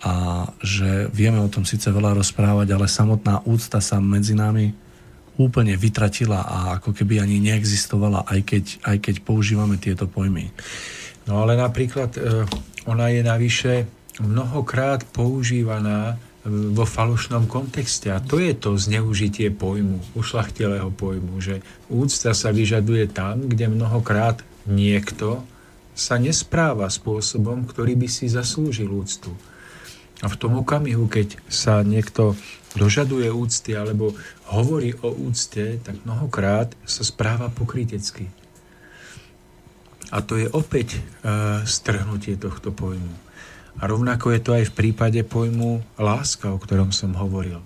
a že vieme o tom síce veľa rozprávať, ale samotná úcta sa medzi nami úplne vytratila a ako keby ani neexistovala, aj keď, aj keď používame tieto pojmy. No ale napríklad e, ona je navyše mnohokrát používaná e, vo falošnom kontexte. A to je to zneužitie pojmu, ušlachtilého pojmu, že úcta sa vyžaduje tam, kde mnohokrát niekto sa nespráva spôsobom, ktorý by si zaslúžil úctu. A v tom okamihu, keď sa niekto dožaduje úcty alebo hovorí o úcte, tak mnohokrát sa správa pokrytecky. A to je opäť uh, strhnutie tohto pojmu. A rovnako je to aj v prípade pojmu láska, o ktorom som hovoril.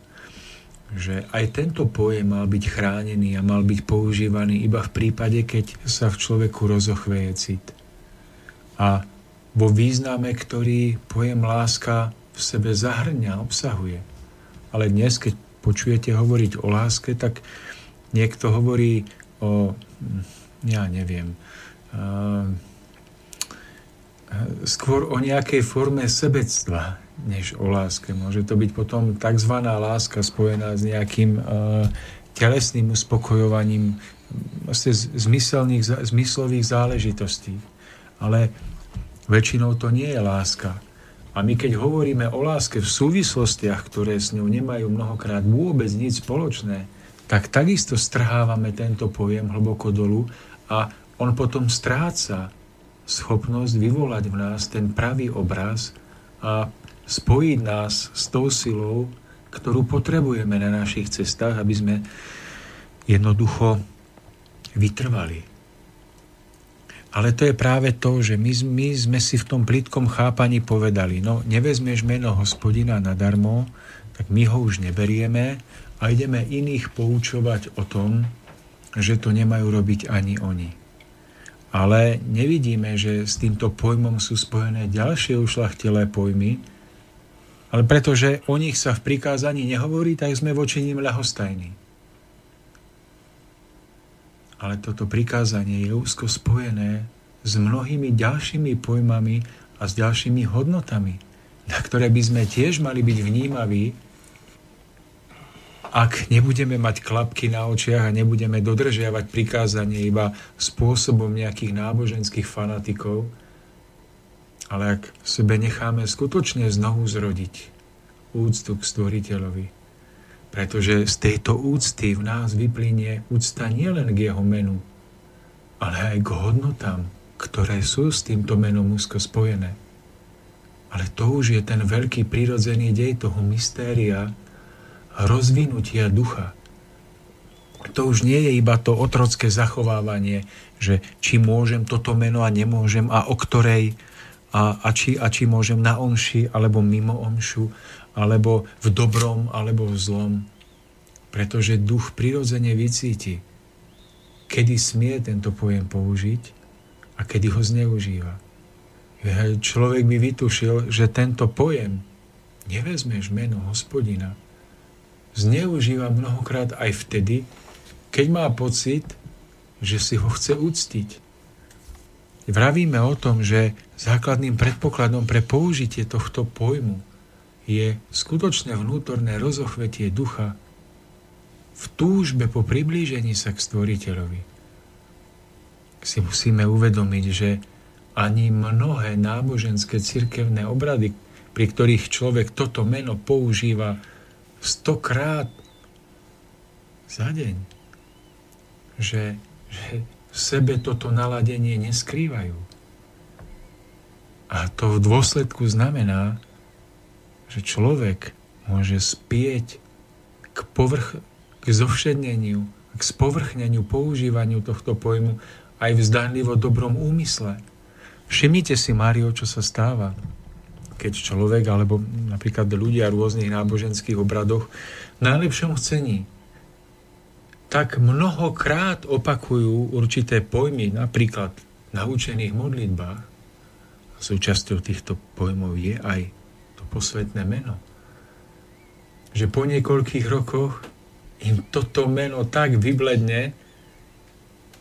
Že aj tento pojem mal byť chránený a mal byť používaný iba v prípade, keď sa v človeku rozochveje cit. A vo význame, ktorý pojem láska v sebe zahrňa, obsahuje. Ale dnes, keď počujete hovoriť o láske, tak niekto hovorí o, ja neviem, skôr o nejakej forme sebectva, než o láske. Môže to byť potom tzv. láska spojená s nejakým telesným uspokojovaním vlastne zmyselných, zmyslových záležitostí. Ale väčšinou to nie je láska. A my keď hovoríme o láske v súvislostiach, ktoré s ňou nemajú mnohokrát vôbec nič spoločné, tak takisto strhávame tento pojem hlboko dolu a on potom stráca schopnosť vyvolať v nás ten pravý obraz a spojiť nás s tou silou, ktorú potrebujeme na našich cestách, aby sme jednoducho vytrvali. Ale to je práve to, že my, my sme si v tom plitkom chápaní povedali, no nevezmeš meno hospodina nadarmo, tak my ho už neberieme a ideme iných poučovať o tom, že to nemajú robiť ani oni. Ale nevidíme, že s týmto pojmom sú spojené ďalšie ušlachtilé pojmy, ale pretože o nich sa v prikázaní nehovorí, tak sme voči ním ľahostajní. Ale toto prikázanie je úzko spojené s mnohými ďalšími pojmami a s ďalšími hodnotami, na ktoré by sme tiež mali byť vnímaví, ak nebudeme mať klapky na očiach a nebudeme dodržiavať prikázanie iba spôsobom nejakých náboženských fanatikov, ale ak sebe necháme skutočne znovu zrodiť úctu k stvoriteľovi, pretože z tejto úcty v nás vyplynie úcta nielen k jeho menu, ale aj k hodnotám, ktoré sú s týmto menom úzko spojené. Ale to už je ten veľký prirodzený dej toho mystéria rozvinutia ducha. To už nie je iba to otrocké zachovávanie, že či môžem toto meno a nemôžem a o ktorej a, a, či, a či môžem na omši, alebo mimo omšu, alebo v dobrom, alebo v zlom. Pretože duch prirodzene vycíti, kedy smie tento pojem použiť a kedy ho zneužíva. Človek by vytušil, že tento pojem nevezmeš meno hospodina, zneužíva mnohokrát aj vtedy, keď má pocit, že si ho chce uctiť Vravíme o tom, že základným predpokladom pre použitie tohto pojmu je skutočné vnútorné rozochvetie ducha v túžbe po priblížení sa k stvoriteľovi. Si musíme uvedomiť, že ani mnohé náboženské cirkevné obrady, pri ktorých človek toto meno používa stokrát za deň, že, že v sebe toto naladenie neskrývajú. A to v dôsledku znamená, že človek môže spieť k, povrch, k zovšedneniu, k spovrchneniu, používaniu tohto pojmu aj v zdanlivo dobrom úmysle. Všimnite si, Mário, čo sa stáva, keď človek, alebo napríklad ľudia v rôznych náboženských obradoch v najlepšom chcení tak mnohokrát opakujú určité pojmy, napríklad na učených modlitbách. Súčasťou týchto pojmov je aj posvetné meno. Že po niekoľkých rokoch im toto meno tak vybledne,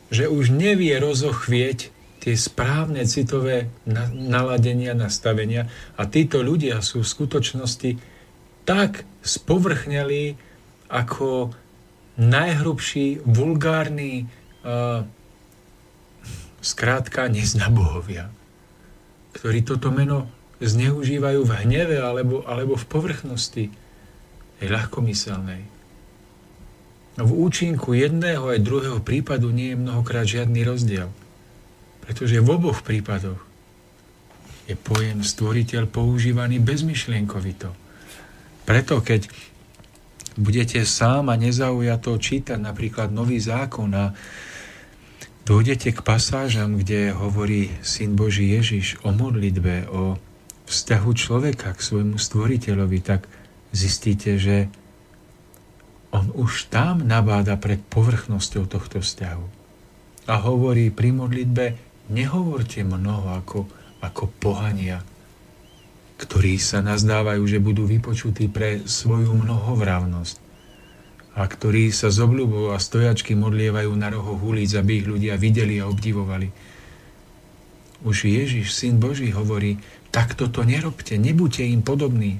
že už nevie rozochvieť tie správne citové naladenia, nastavenia a títo ľudia sú v skutočnosti tak spovrchneli ako najhrubší, vulgárny, uh, skrátka neznabohovia, ktorí toto meno zneužívajú v hneve alebo, alebo v povrchnosti, je ľahkomyselnej. No v účinku jedného aj druhého prípadu nie je mnohokrát žiadny rozdiel. Pretože v oboch prípadoch je pojem stvoriteľ používaný bezmyšlienkovito. Preto keď budete sám a nezaujato čítať napríklad Nový zákon a dojdete k pasážam, kde hovorí Syn Boží Ježiš o modlitbe, o vzťahu človeka k svojmu stvoriteľovi, tak zistíte, že on už tam nabáda pred povrchnosťou tohto vzťahu. A hovorí pri modlitbe, nehovorte mnoho ako, ako pohania, ktorí sa nazdávajú, že budú vypočutí pre svoju mnohovravnosť a ktorí sa z obľubou a stojačky modlievajú na roho ulic, aby ich ľudia videli a obdivovali. Už Ježiš, Syn Boží, hovorí, takto to nerobte, nebuďte im podobní.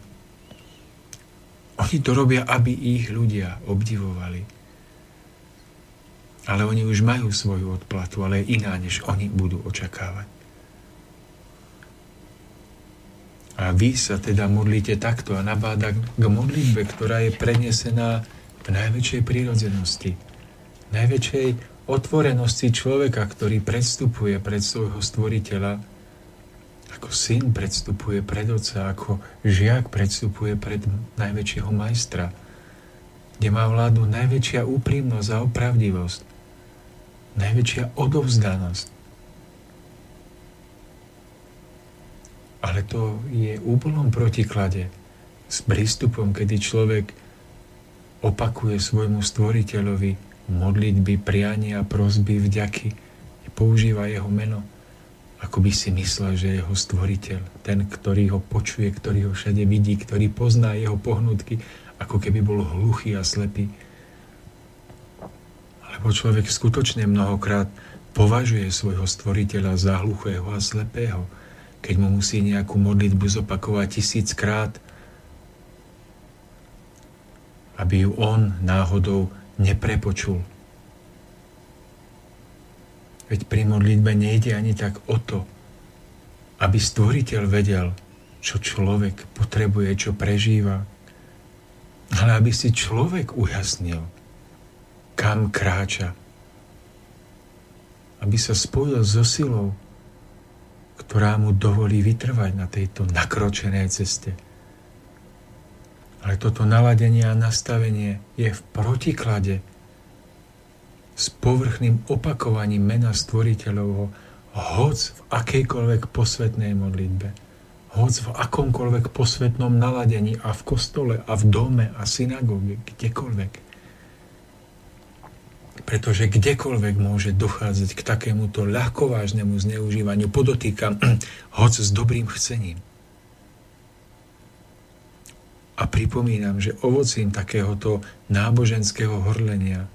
Oni to robia, aby ich ľudia obdivovali. Ale oni už majú svoju odplatu, ale iná, než oni budú očakávať. A vy sa teda modlíte takto a nabáda k modlitbe, ktorá je prenesená v najväčšej prírodzenosti, najväčšej otvorenosti človeka, ktorý predstupuje pred svojho stvoriteľa Ako syn predstupuje pred oca, ako žiak predstupuje pred najväčšieho majstra, kde má vládu najväčšia úprimnosť a opravdivosť, najväčšia odovzdanosť. Ale to je úplnom protiklade s prístupom, kedy človek opakuje svojmu stvoriteľovi modlitby, priania, prosby, vďaky, používa jeho meno, ako by si myslel, že je jeho stvoriteľ, ten, ktorý ho počuje, ktorý ho všade vidí, ktorý pozná jeho pohnutky, ako keby bol hluchý a slepý. Alebo človek skutočne mnohokrát považuje svojho stvoriteľa za hluchého a slepého, keď mu musí nejakú modlitbu zopakovať tisíckrát, aby ju on náhodou neprepočul. Veď pri modlitbe nejde ani tak o to, aby stvoriteľ vedel, čo človek potrebuje, čo prežíva, ale aby si človek ujasnil, kam kráča. Aby sa spojil so silou, ktorá mu dovolí vytrvať na tejto nakročenej ceste. Ale toto naladenie a nastavenie je v protiklade s povrchným opakovaním mena stvoriteľovho, hoc v akejkoľvek posvetnej modlitbe, hoc v akomkoľvek posvetnom naladení a v kostole a v dome a synagóge, kdekoľvek. Pretože kdekoľvek môže dochádzať k takémuto ľahkovážnemu zneužívaniu, podotýkam, (clears throat) hoc s dobrým chcením. A pripomínam, že ovocím takéhoto náboženského horlenia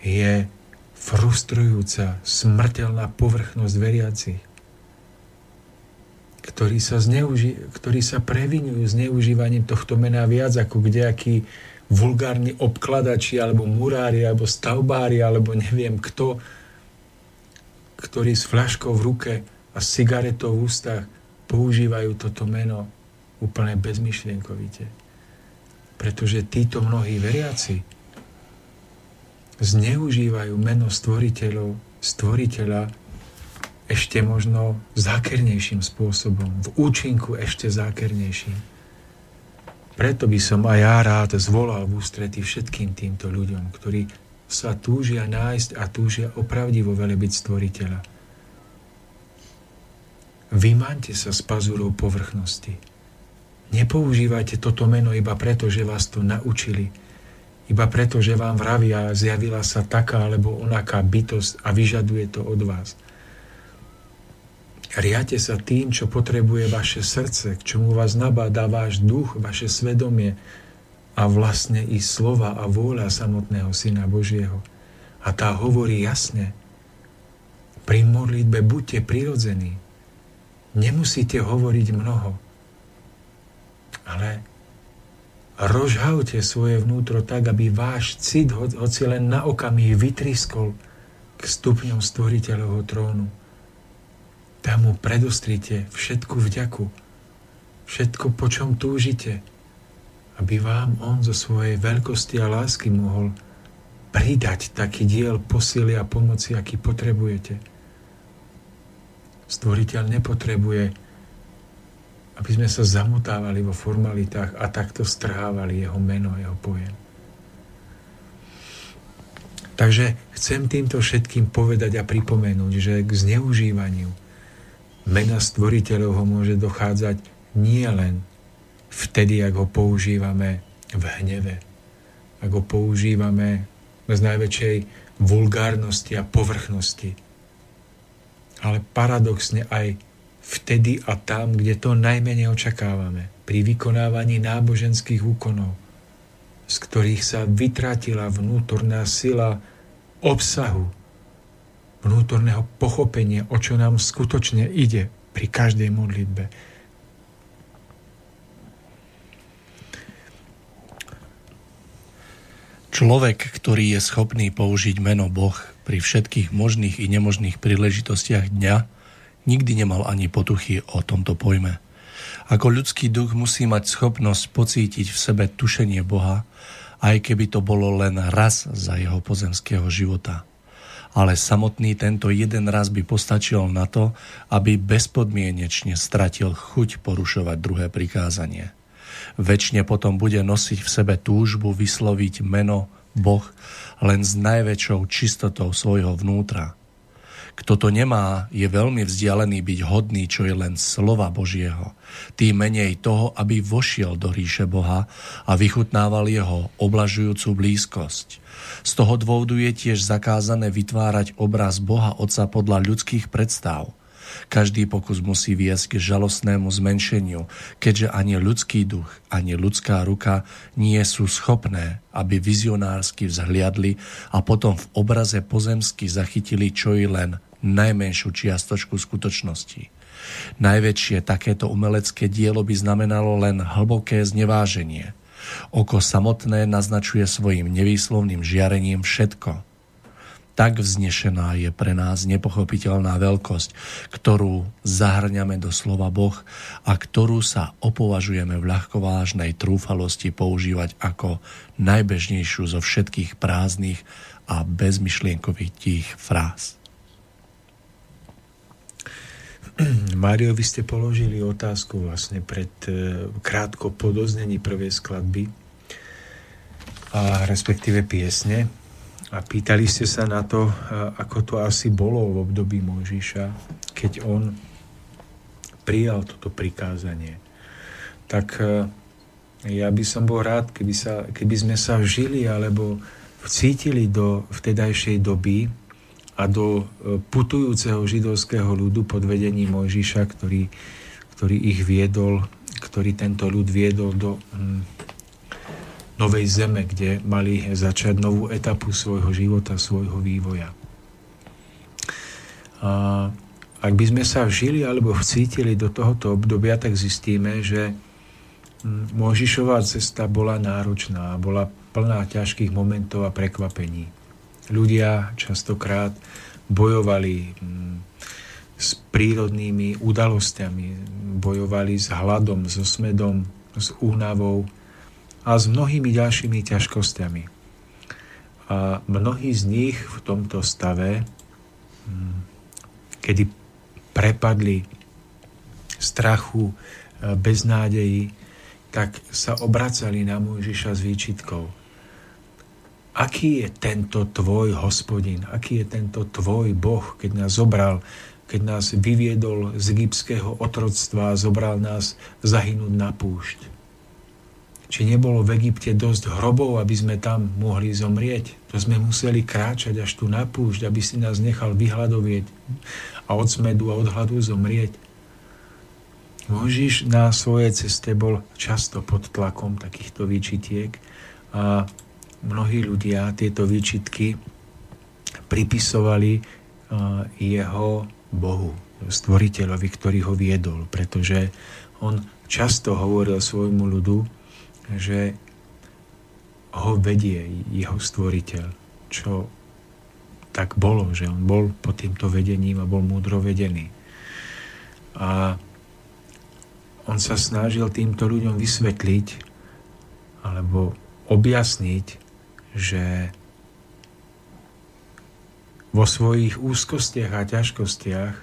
je frustrujúca, smrteľná povrchnosť veriacich, ktorí sa, zneuži- ktorí sa previnujú zneužívaním tohto mena viac ako kdejaký vulgárni obkladači, alebo murári, alebo stavbári, alebo neviem kto, ktorí s fľaškou v ruke a cigaretou v ústach používajú toto meno úplne bezmyšlienkovite. Pretože títo mnohí veriaci zneužívajú meno stvoriteľov, stvoriteľa ešte možno zákernejším spôsobom, v účinku ešte zákernejším. Preto by som aj ja rád zvolal v ústrety všetkým týmto ľuďom, ktorí sa túžia nájsť a túžia opravdivo velebiť stvoriteľa. Vymaňte sa z pazúrov povrchnosti. Nepoužívajte toto meno iba preto, že vás to naučili, iba preto, že vám vravia, zjavila sa taká alebo onaká bytosť a vyžaduje to od vás. Riate sa tým, čo potrebuje vaše srdce, k čomu vás nabáda váš duch, vaše svedomie a vlastne i slova a vôľa samotného Syna Božieho. A tá hovorí jasne, pri modlitbe buďte prirodzení. Nemusíte hovoriť mnoho, ale rozžhavte svoje vnútro tak, aby váš cit, hoci len na okamih, vytriskol k stupňom stvoriteľovho trónu. Tam mu predostrite všetku vďaku, všetko, po čom túžite, aby vám on zo svojej veľkosti a lásky mohol pridať taký diel posily a pomoci, aký potrebujete. Stvoriteľ nepotrebuje aby sme sa zamotávali vo formalitách a takto strhávali jeho meno, jeho pojem. Takže chcem týmto všetkým povedať a pripomenúť, že k zneužívaniu mena stvoriteľov ho môže dochádzať nie len vtedy, ak ho používame v hneve, ak ho používame z najväčšej vulgárnosti a povrchnosti, ale paradoxne aj vtedy a tam, kde to najmenej očakávame, pri vykonávaní náboženských úkonov, z ktorých sa vytratila vnútorná sila obsahu, vnútorného pochopenia, o čo nám skutočne ide pri každej modlitbe. Človek, ktorý je schopný použiť meno Boh pri všetkých možných i nemožných príležitostiach dňa, nikdy nemal ani potuchy o tomto pojme. Ako ľudský duch musí mať schopnosť pocítiť v sebe tušenie Boha, aj keby to bolo len raz za jeho pozemského života. ale samotný tento jeden raz by postačil na to, aby bezpodmienečne stratil chuť porušovať druhé prikázanie. Večne potom bude nosiť v sebe túžbu vysloviť meno Boh len s najväčšou čistotou svojho vnútra. Kto to nemá, je veľmi vzdialený byť hodný, čo je len slova Božieho. Tým menej toho, aby vošiel do ríše Boha a vychutnával jeho oblažujúcu blízkosť. Z toho dôvodu je tiež zakázané vytvárať obraz Boha Otca podľa ľudských predstav – každý pokus musí viesť k žalostnému zmenšeniu, keďže ani ľudský duch, ani ľudská ruka nie sú schopné, aby vizionársky vzhliadli a potom v obraze pozemsky zachytili čo i len najmenšiu čiastočku skutočnosti. Najväčšie takéto umelecké dielo by znamenalo len hlboké zneváženie. Oko samotné naznačuje svojim nevýslovným žiarením všetko – tak vznešená je pre nás nepochopiteľná veľkosť, ktorú zahrňame do slova Boh a ktorú sa opovažujeme v ľahkovážnej trúfalosti používať ako najbežnejšiu zo všetkých prázdnych a bezmyšlienkových tých fráz. (clears throat) Mário, vy ste položili otázku vlastne pred e, krátko po doznení prvej skladby a respektíve piesne a pýtali ste sa na to, ako to asi bolo v období Mojžiša, keď on prijal toto prikázanie. Tak e, ja by som bol rád, keby, sa, keby sme sa vžili alebo vcítili do vtedajšej doby a do e, putujúceho židovského ľudu pod vedením Mojžiša, ktorý, ktorý ich viedol, ktorý tento ľud viedol do hm, novej zeme, kde mali začať novú etapu svojho života, svojho vývoja. A ak by sme sa vžili alebo vcítili do tohoto obdobia, tak zistíme, že hm, Možišová cesta bola náročná, bola plná ťažkých momentov a prekvapení. Ľudia častokrát bojovali hm, s prírodnými udalosťami, bojovali s hladom, so smedom, s únavou, a s mnohými ďalšími ťažkosťami. A mnohí z nich v tomto stave, hm, kedy prepadli strachu, e, beznádeji, tak sa obracali na Mojžiša s výčitkou. Aký je tento tvoj hospodin? Aký je tento tvoj Boh, keď nás zobral, keď nás vyviedol z egyptského otroctva a zobral nás zahynúť na púšť? či nebolo v Egypte dosť hrobov, aby sme tam mohli zomrieť. To sme museli kráčať až tu na púšť, aby si nás nechal vyhľadovieť a od smedu a od hladu zomrieť. Možiš na svojej ceste bol často pod tlakom takýchto výčitiek a mnohí ľudia tieto výčitky pripisovali jeho Bohu, stvoriteľovi, ktorý ho viedol, pretože on často hovoril svojmu ľudu, že ho vedie jeho stvoriteľ, čo tak bolo, že on bol pod týmto vedením a bol múdro vedený. A on sa snažil týmto ľuďom vysvetliť alebo objasniť, že vo svojich úzkostiach a ťažkostiach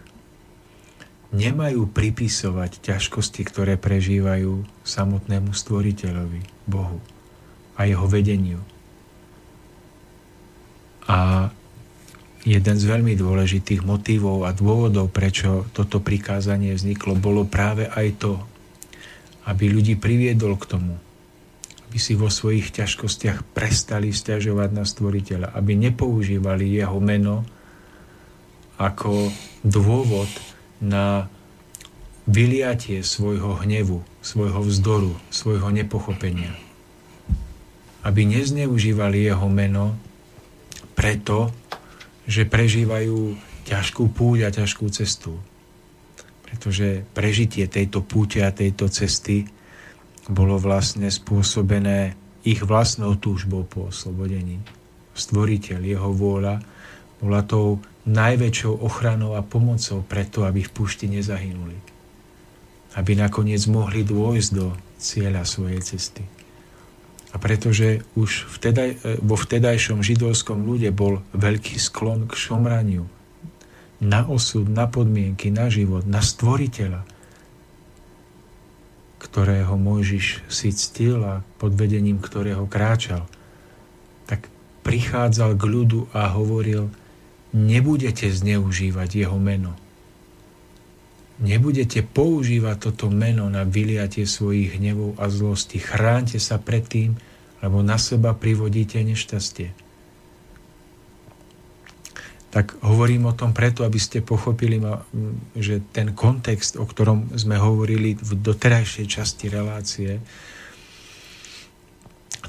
nemajú pripisovať ťažkosti, ktoré prežívajú samotnému stvoriteľovi, Bohu a jeho vedeniu. A jeden z veľmi dôležitých motivov a dôvodov, prečo toto prikázanie vzniklo, bolo práve aj to, aby ľudí priviedol k tomu, aby si vo svojich ťažkostiach prestali stiažovať na stvoriteľa, aby nepoužívali jeho meno ako dôvod na vyliatie svojho hnevu, svojho vzdoru, svojho nepochopenia. Aby nezneužívali jeho meno preto, že prežívajú ťažkú púť a ťažkú cestu. Pretože prežitie tejto púte a tejto cesty bolo vlastne spôsobené ich vlastnou túžbou po oslobodení. Stvoriteľ, jeho vôľa bola tou najväčšou ochranou a pomocou preto, aby v púšti nezahynuli. Aby nakoniec mohli dôjsť do cieľa svojej cesty. A pretože už vtedaj, vo vtedajšom židovskom ľude bol veľký sklon k šomraniu, na osud, na podmienky, na život, na stvoriteľa, ktorého Mojžiš si ctil a pod vedením ktorého kráčal, tak prichádzal k ľudu a hovoril, nebudete zneužívať jeho meno. Nebudete používať toto meno na vyliatie svojich hnevov a zlosti. Chránte sa pred tým, lebo na seba privodíte nešťastie. Tak hovorím o tom preto, aby ste pochopili, že ten kontext, o ktorom sme hovorili v doterajšej časti relácie,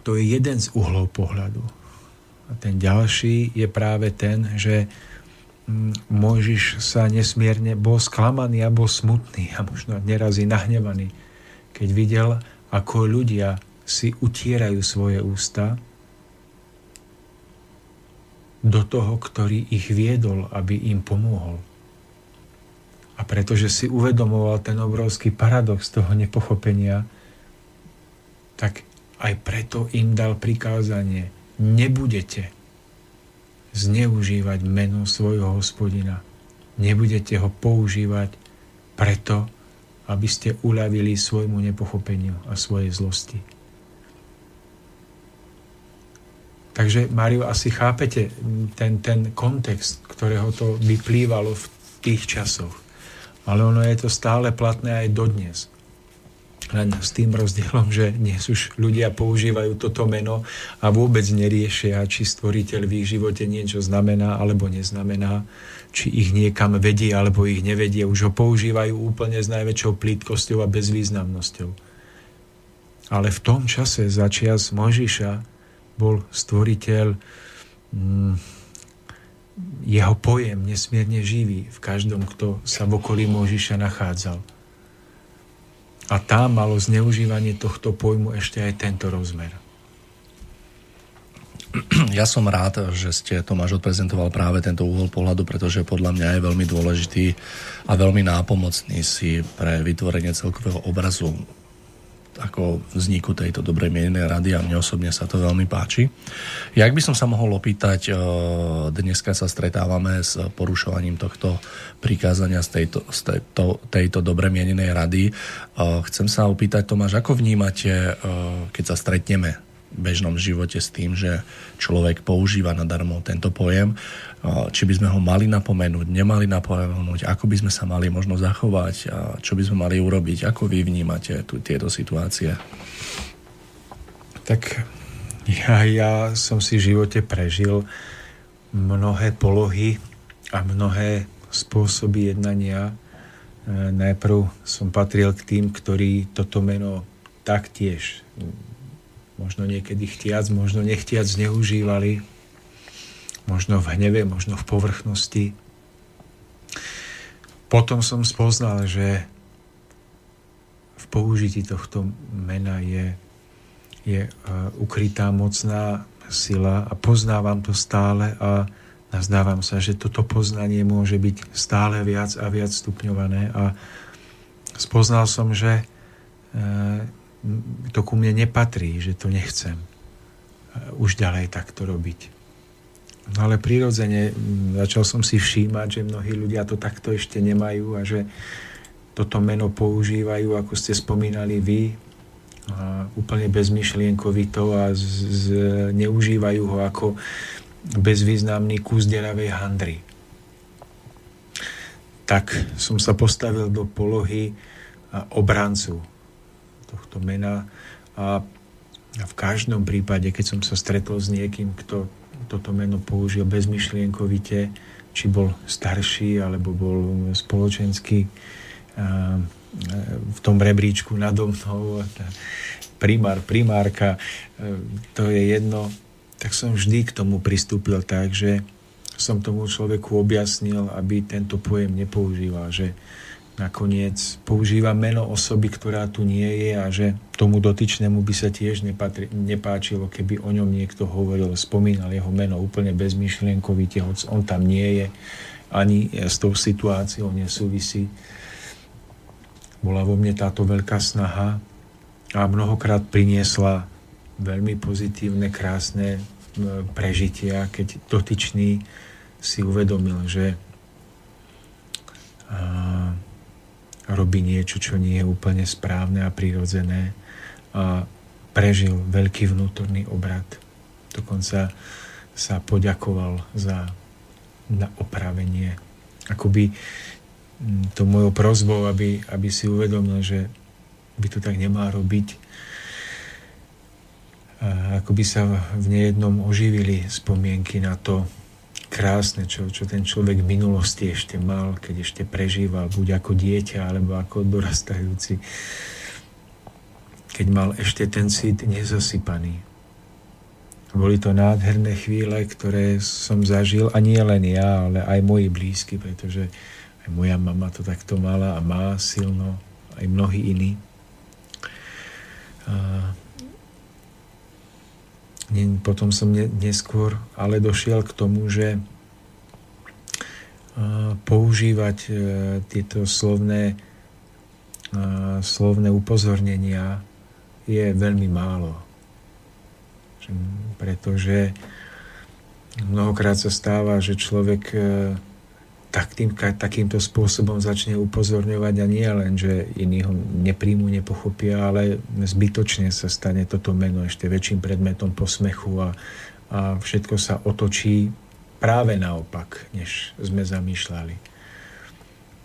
to je jeden z uhlov pohľadu. A ten ďalší je práve ten, že Mojžiš sa nesmierne bol sklamaný a bol smutný a možno neraz i nahnevaný, keď videl, ako ľudia si utierajú svoje ústa do toho, ktorý ich viedol, aby im pomohol. A pretože si uvedomoval ten obrovský paradox toho nepochopenia, tak aj preto im dal prikázanie, nebudete zneužívať meno svojho hospodina. Nebudete ho používať preto, aby ste uľavili svojmu nepochopeniu a svojej zlosti. Takže, Mário, asi chápete ten, ten kontext, ktorého to vyplývalo v tých časoch. Ale ono je to stále platné aj dodnes. Len s tým rozdielom, že dnes už ľudia používajú toto meno a vôbec neriešia, či stvoriteľ v ich živote niečo znamená alebo neznamená, či ich niekam vedie alebo ich nevedie. Už ho používajú úplne s najväčšou plítkosťou a bezvýznamnosťou. Ale v tom čase začias Možiša bol stvoriteľ, mm, jeho pojem nesmierne živý v každom, kto sa v okolí Možiša nachádzal. A tam malo zneužívanie tohto pojmu ešte aj tento rozmer. Ja som rád, že ste Tomáš odprezentoval práve tento úhol pohľadu, pretože podľa mňa je veľmi dôležitý a veľmi nápomocný si pre vytvorenie celkového obrazu ako vzniku tejto dobrej mienenej rady a mne osobne sa to veľmi páči. Jak by som sa mohol opýtať, e, dneska sa stretávame s porušovaním tohto prikázania z tejto, z tejto, tejto dobre mienenej rady. E, chcem sa opýtať, Tomáš, ako vnímate, e, keď sa stretneme bežnom živote s tým, že človek používa nadarmo tento pojem, či by sme ho mali napomenúť, nemali napomenúť, ako by sme sa mali možno zachovať, čo by sme mali urobiť, ako vy vnímate tu, tieto situácie? Tak ja, ja som si v živote prežil mnohé polohy a mnohé spôsoby jednania. E, najprv som patril k tým, ktorí toto meno taktiež možno niekedy chtiac, možno nechtiac zneužívali, možno v hneve, možno v povrchnosti. Potom som spoznal, že v použití tohto mena je, je uh, ukrytá mocná sila a poznávam to stále a nazdávam sa, že toto poznanie môže byť stále viac a viac stupňované a spoznal som, že uh, to ku mne nepatrí, že to nechcem už ďalej takto robiť. No ale prirodzene začal som si všímať, že mnohí ľudia to takto ešte nemajú a že toto meno používajú, ako ste spomínali vy, a úplne bezmyšlienkovito a neužívajú ho ako bezvýznamný kus deravej handry. Tak som sa postavil do polohy obrancu tohto mena. A v každom prípade, keď som sa stretol s niekým, kto toto meno použil bezmyšlienkovite, či bol starší, alebo bol spoločenský v tom rebríčku nado mnou, primár, primárka, to je jedno, tak som vždy k tomu pristúpil tak, že som tomu človeku objasnil, aby tento pojem nepoužíval, že nakoniec používa meno osoby, ktorá tu nie je a že tomu dotyčnému by sa tiež nepatri, nepáčilo, keby o ňom niekto hovoril, spomínal jeho meno úplne bezmyšlienkovite, hoď on tam nie je, ani s tou situáciou nesúvisí. Bola vo mne táto veľká snaha a mnohokrát priniesla veľmi pozitívne, krásne prežitia, keď dotyčný si uvedomil, že robí niečo, čo nie je úplne správne a prirodzené a prežil veľký vnútorný obrad. Dokonca sa poďakoval za na opravenie. Akoby to mojou prozbou, aby, aby si uvedomil, že by to tak nemal robiť. A ako by sa v nejednom oživili spomienky na to krásne, čo, čo ten človek v minulosti ešte mal, keď ešte prežíval, buď ako dieťa, alebo ako dorastajúci, keď mal ešte ten cit nezasypaný. Boli to nádherné chvíle, ktoré som zažil, a nie len ja, ale aj moji blízky, pretože aj moja mama to takto mala a má silno, aj mnohí iní. Potom som neskôr ale došiel k tomu, že používať e, tieto slovné, slovné upozornenia je veľmi málo. Pretože mnohokrát sa stáva, že človek e, tak tým, takýmto spôsobom začne upozorňovať a nie len, že iní ho nepríjmu, nepochopia, ale zbytočne sa stane toto meno ešte väčším predmetom posmechu a, a všetko sa otočí práve naopak, než sme zamýšľali.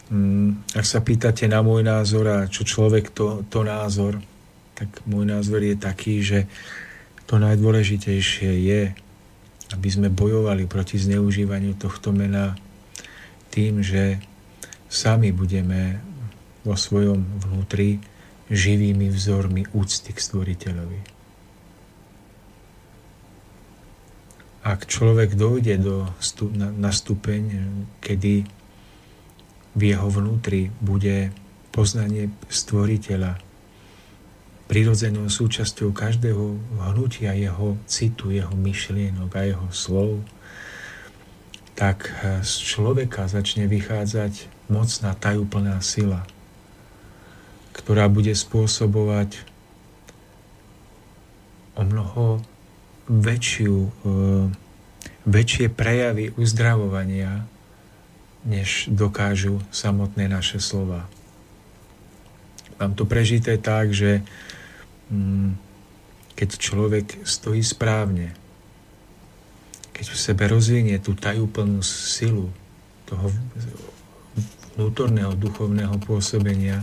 Mm, ak sa pýtate na môj názor a čo človek to, to názor, tak môj názor je taký, že to najdôležitejšie je, aby sme bojovali proti zneužívaniu tohto mena tým, že sami budeme vo svojom vnútri živými vzormi úcty k stvoriteľovi. Ak človek dojde do na, na stupeň, kedy v jeho vnútri bude poznanie stvoriteľa prirodzenou súčasťou každého hnutia jeho citu, jeho myšlienok a jeho slov, tak eh, z človeka začne vychádzať mocná tajúplná sila, ktorá bude spôsobovať o mnoho väčšiu, eh, väčšie prejavy uzdravovania, než dokážu samotné naše slova. Mám to prežité tak, že mm, keď človek stojí správne, keď v sebe rozvinie tú tajúplnú silu toho vnútorného duchovného pôsobenia,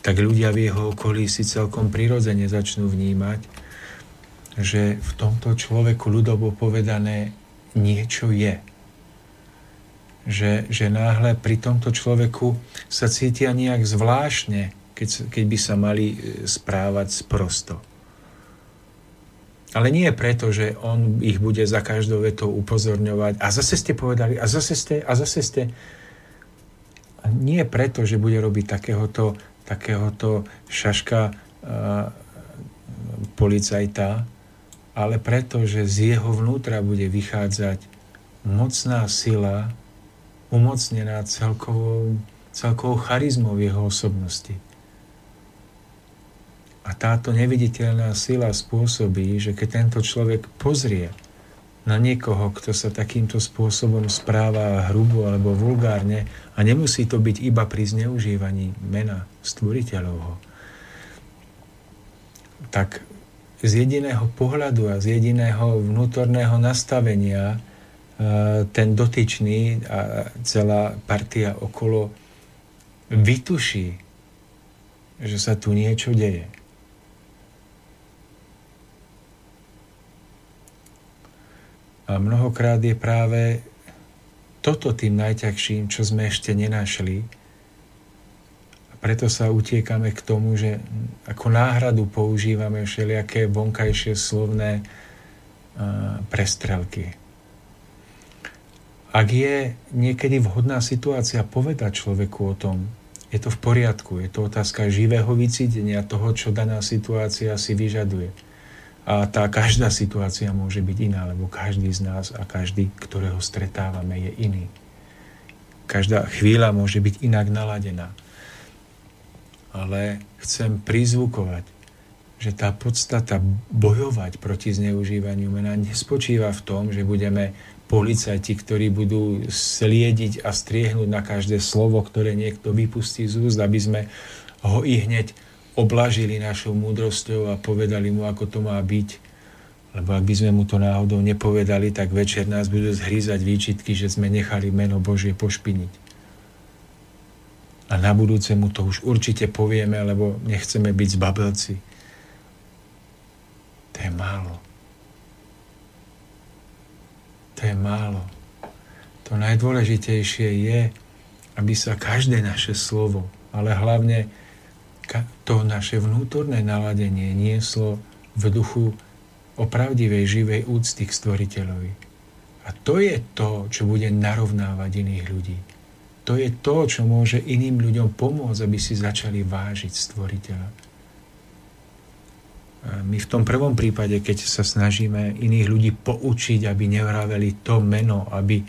tak ľudia v jeho okolí si celkom prirodzene začnú vnímať, že v tomto človeku ľudovo povedané niečo je. Že, že náhle pri tomto človeku sa cítia nejak zvláštne, keď, keď by sa mali e, správať sprosto. Ale nie preto, že on ich bude za každou vetou upozorňovať a zase ste povedali, a zase ste, a zase ste. A nie preto, že bude robiť takéhoto, takéhoto šaška uh, policajta, ale preto, že z jeho vnútra bude vychádzať mocná sila, umocnená celkovou, celkovou charizmou jeho osobnosti. A táto neviditeľná sila spôsobí, že keď tento človek pozrie na niekoho, kto sa takýmto spôsobom správa hrubo alebo vulgárne, a nemusí to byť iba pri zneužívaní mena stvoriteľovho, tak z jediného pohľadu a z jediného vnútorného nastavenia e, ten dotyčný a celá partia okolo vytuší, že sa tu niečo deje. A mnohokrát je práve toto tým najťažším, čo sme ešte nenašli. A preto sa utiekame k tomu, že ako náhradu používame všelijaké vonkajšie slovné prestrelky. Ak je niekedy vhodná situácia povedať človeku o tom, je to v poriadku, je to otázka živého vycítenia toho, čo daná situácia si vyžaduje a tá každá situácia môže byť iná, lebo každý z nás a každý, ktorého stretávame, je iný. Každá chvíľa môže byť inak naladená. Ale chcem prizvukovať, že tá podstata bojovať proti zneužívaniu mena nespočíva v tom, že budeme policajti, ktorí budú sliediť a striehnúť na každé slovo, ktoré niekto vypustí z úst, aby sme ho i hneď oblažili našou múdrosťou a povedali mu, ako to má byť. Lebo ak by sme mu to náhodou nepovedali, tak večer nás budú zhrízať výčitky, že sme nechali meno Božie pošpiniť. A na budúce mu to už určite povieme, lebo nechceme byť zbabelci. To je málo. To je málo. To najdôležitejšie je, aby sa každé naše slovo, ale hlavne to naše vnútorné naladenie nieslo v duchu opravdivej, živej úcty k stvoriteľovi. A to je to, čo bude narovnávať iných ľudí. To je to, čo môže iným ľuďom pomôcť, aby si začali vážiť stvoriteľa. My v tom prvom prípade, keď sa snažíme iných ľudí poučiť, aby nevraveli to meno, aby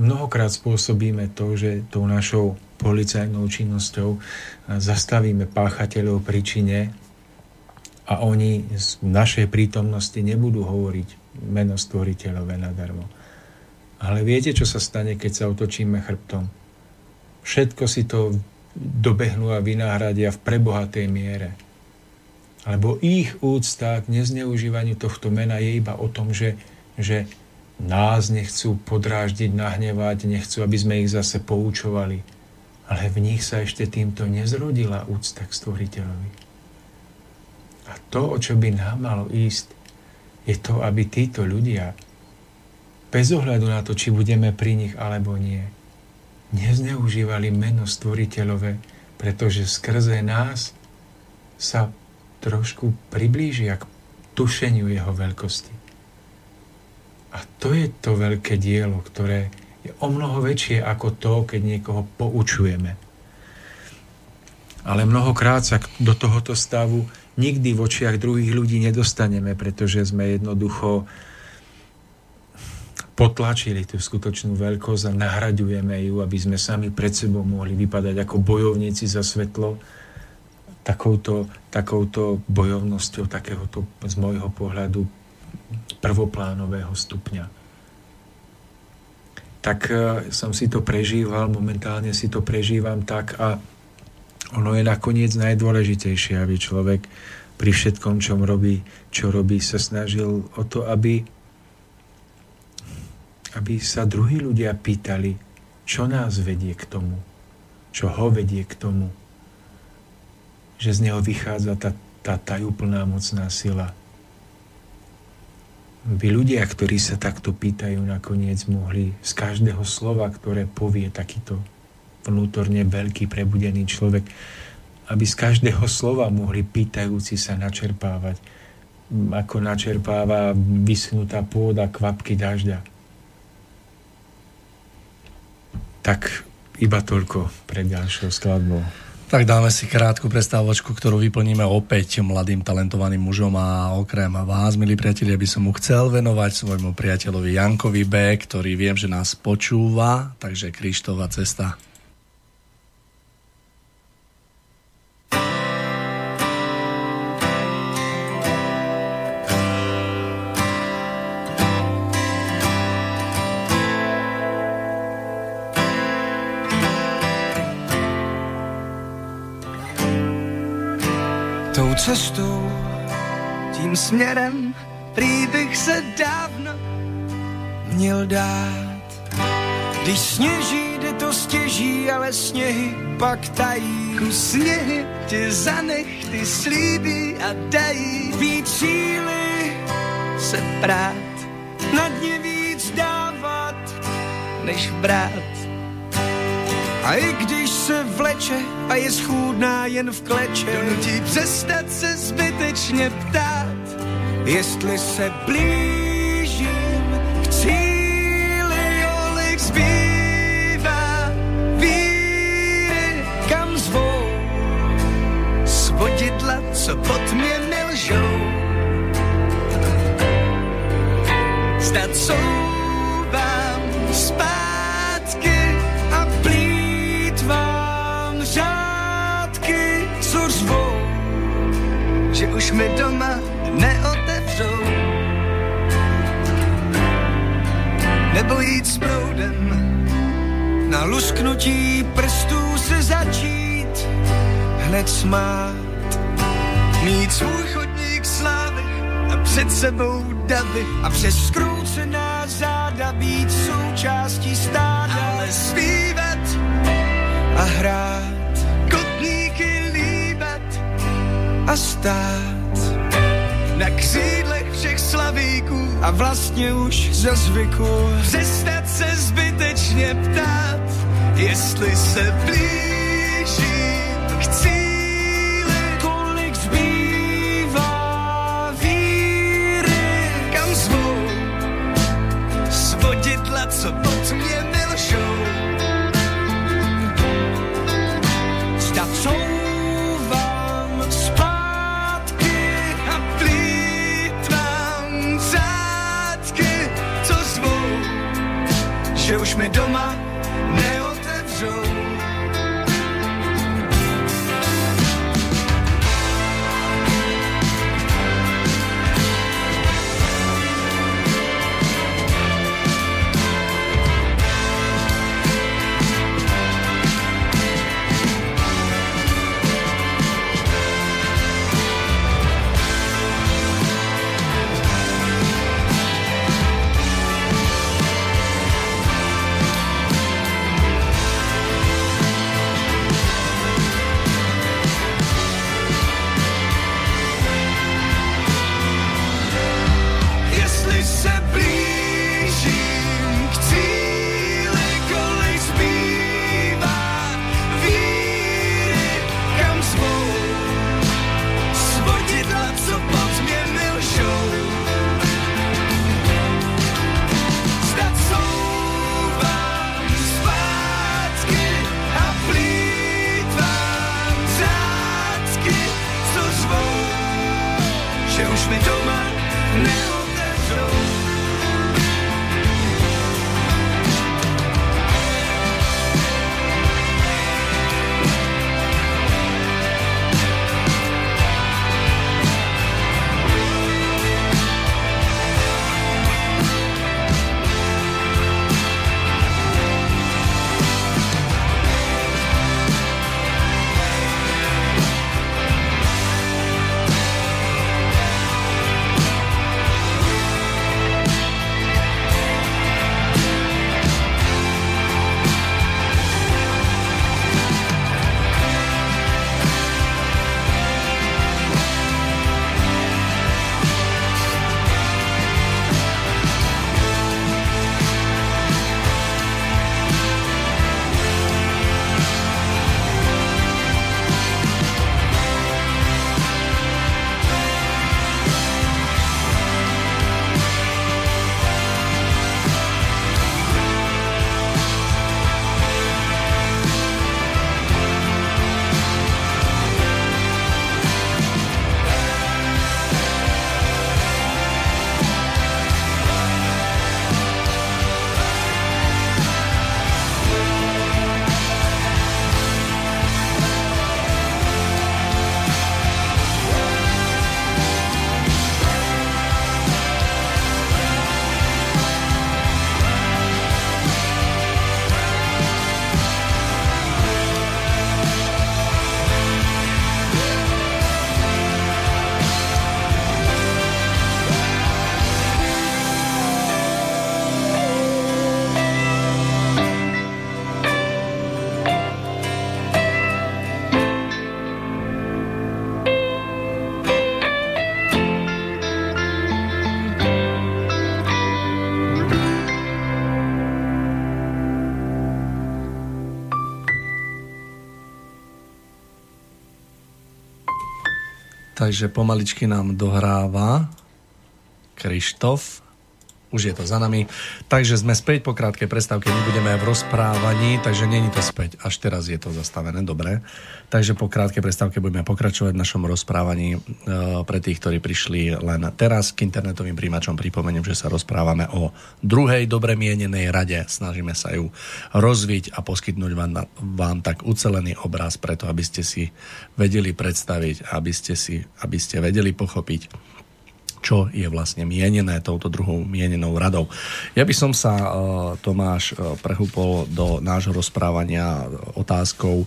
mnohokrát spôsobíme to, že tou našou policajnou činnosťou zastavíme páchateľov príčine a oni v našej prítomnosti nebudú hovoriť meno stvoriteľové nadarmo. Ale viete, čo sa stane, keď sa otočíme chrbtom? Všetko si to dobehnú a vynáhradia v prebohatej miere alebo ich úcta k nezneužívaniu tohto mena je iba o tom, že, že nás nechcú podráždiť, nahnevať, nechcú, aby sme ich zase poučovali. Ale v nich sa ešte týmto nezrodila úcta k stvoriteľovi. A to, o čo by nám malo ísť, je to, aby títo ľudia, bez ohľadu na to, či budeme pri nich alebo nie, nezneužívali meno stvoriteľové, pretože skrze nás sa trošku priblížia k tušeniu jeho veľkosti. A to je to veľké dielo, ktoré je o mnoho väčšie ako to, keď niekoho poučujeme. Ale mnohokrát sa do tohoto stavu nikdy v očiach druhých ľudí nedostaneme, pretože sme jednoducho potlačili tú skutočnú veľkosť a nahraďujeme ju, aby sme sami pred sebou mohli vypadať ako bojovníci za svetlo, takouto, takouto bojovnosťou takéhoto z môjho pohľadu prvoplánového stupňa. Tak e, som si to prežíval, momentálne si to prežívam tak a ono je nakoniec najdôležitejšie, aby človek pri všetkom, čo robí, čo robí, sa snažil o to, aby, aby sa druhí ľudia pýtali, čo nás vedie k tomu, čo ho vedie k tomu, že z neho vychádza tá, tá tajúplná mocná sila. By ľudia, ktorí sa takto pýtajú, nakoniec mohli z každého slova, ktoré povie takýto vnútorne veľký prebudený človek, aby z každého slova mohli pýtajúci sa načerpávať, ako načerpáva vyschnutá pôda kvapky dažďa. Tak iba toľko pred ďalšou skladbou. Tak dáme si krátku prestávočku, ktorú vyplníme opäť mladým talentovaným mužom a okrem vás, milí priatelia, by som mu chcel venovať svojmu priateľovi Jankovi B, ktorý viem, že nás počúva, takže Krištova cesta. Cestou, tím směrem, prý bych se dávno měl dát. Když sněží, jde to stěží, ale sněhy pak tají. Sněhy tě zanech, ty slíbí a dají víc síly se prát. Na dně víc dávat, než brát. A i když se vleče a je schůdná jen v kleče, donutí přestat se zbytečně ptát, jestli se blížím k cíli, kolik zbývá víry, kam zvou svodidla, co pod mě nelžou. Zdat jsou už mi doma neotevřou. Nebo jít s proudem, na lusknutí prstů se začít hned smát. Mít svůj chodník slávy a před sebou davy a přes skroucená záda být součástí stáda. Ale zpívat a hrát, a stát. Na křídlech všech slavíků. A vlastně už za zvyku. Přestat se zbytečně ptát, jestli se blížím k cíli, kolik zbývá víry, kam zvou? Svodidla, co pod mě že už mi doma neotevřou. Takže pomaličky nám dohráva Krištof už je to za nami. Takže sme späť po krátkej prestávke, nebudeme v rozprávaní, takže není to späť. Až teraz je to zastavené, dobre. Takže po krátkej prestávke budeme pokračovať v našom rozprávaní. E, pre tých, ktorí prišli len teraz k internetovým príjimačom, pripomeniem, že sa rozprávame o druhej dobre mienenej rade. Snažíme sa ju rozviť a poskytnúť vám, vám tak ucelený obraz preto, aby ste si vedeli predstaviť, aby ste, si, aby ste vedeli pochopiť, čo je vlastne mienené touto druhou mienenou radou. Ja by som sa, e, Tomáš, e, prehúpol do nášho rozprávania otázkou. E,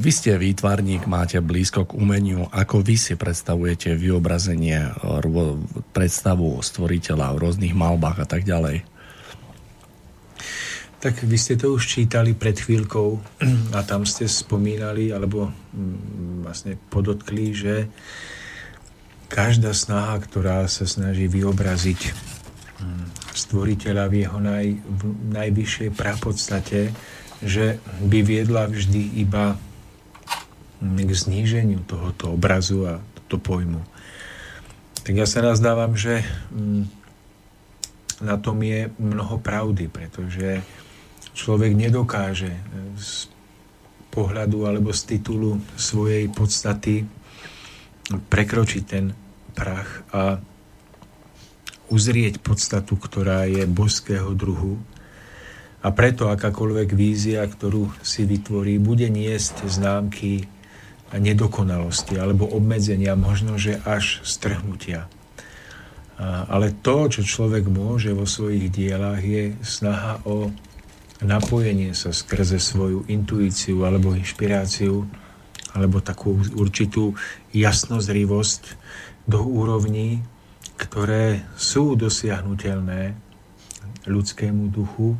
vy ste výtvarník, máte blízko k umeniu. Ako vy si predstavujete vyobrazenie, predstavu stvoriteľa v rôznych malbách a tak ďalej? Tak vy ste to už čítali pred chvíľkou a tam ste spomínali, alebo mm, vlastne podotkli, že každá snaha, ktorá sa snaží vyobraziť hm, stvoriteľa v jeho naj, v najvyššej prapodstate, že by viedla vždy iba hm, k zníženiu tohoto obrazu a tohoto pojmu. Tak ja sa nazdávam, že hm, na tom je mnoho pravdy, pretože človek nedokáže z pohľadu alebo z titulu svojej podstaty prekročiť ten prach a uzrieť podstatu, ktorá je božského druhu. A preto akákoľvek vízia, ktorú si vytvorí, bude niesť známky nedokonalosti alebo obmedzenia, možno že až strhnutia. Ale to, čo človek môže vo svojich dielách, je snaha o napojenie sa skrze svoju intuíciu alebo inšpiráciu alebo takú určitú jasnozrivosť do úrovní, ktoré sú dosiahnutelné ľudskému duchu,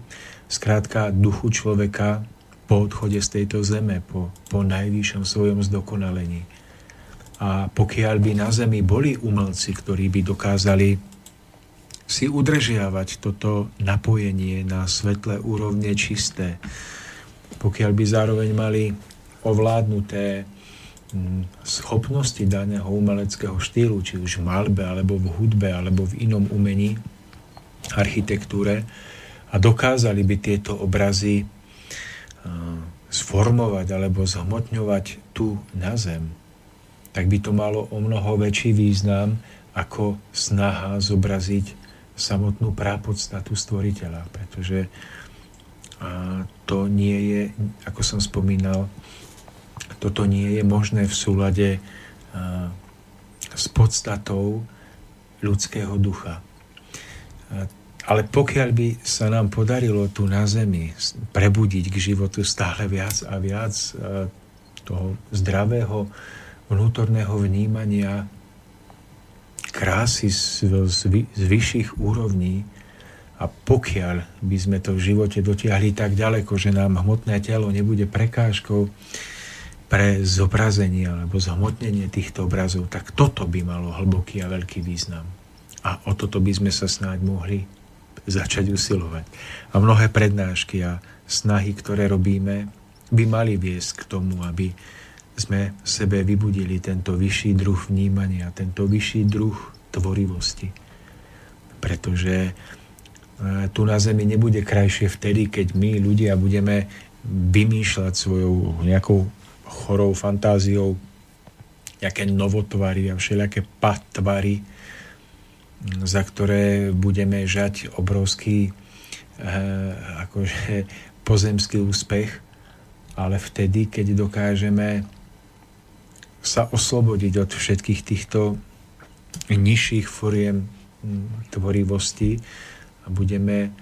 zkrátka duchu človeka po odchode z tejto zeme, po, po najvyššom svojom zdokonalení. A pokiaľ by na zemi boli umelci, ktorí by dokázali si udržiavať toto napojenie na svetlé úrovne čisté, pokiaľ by zároveň mali ovládnuté schopnosti daného umeleckého štýlu, či už v malbe, alebo v hudbe, alebo v inom umení, architektúre a dokázali by tieto obrazy sformovať alebo zhmotňovať tu na zem, tak by to malo o mnoho väčší význam ako snaha zobraziť samotnú prápodstatu stvoriteľa, pretože to nie je, ako som spomínal, toto nie je možné v súlade s podstatou ľudského ducha. Ale pokiaľ by sa nám podarilo tu na Zemi prebudiť k životu stále viac a viac toho zdravého vnútorného vnímania krásy z vyšších úrovní a pokiaľ by sme to v živote dotiahli tak ďaleko, že nám hmotné telo nebude prekážkou, pre zobrazenie alebo zhmotnenie týchto obrazov, tak toto by malo hlboký a veľký význam. A o toto by sme sa snáď mohli začať usilovať. A mnohé prednášky a snahy, ktoré robíme, by mali viesť k tomu, aby sme v sebe vybudili tento vyšší druh vnímania, tento vyšší druh tvorivosti. Pretože e, tu na Zemi nebude krajšie vtedy, keď my ľudia budeme vymýšľať svojou nejakou chorou fantáziou nejaké novotvary a všelijaké patvary, za ktoré budeme žať obrovský eh, akože pozemský úspech, ale vtedy, keď dokážeme sa oslobodiť od všetkých týchto nižších foriem hm, tvorivosti a budeme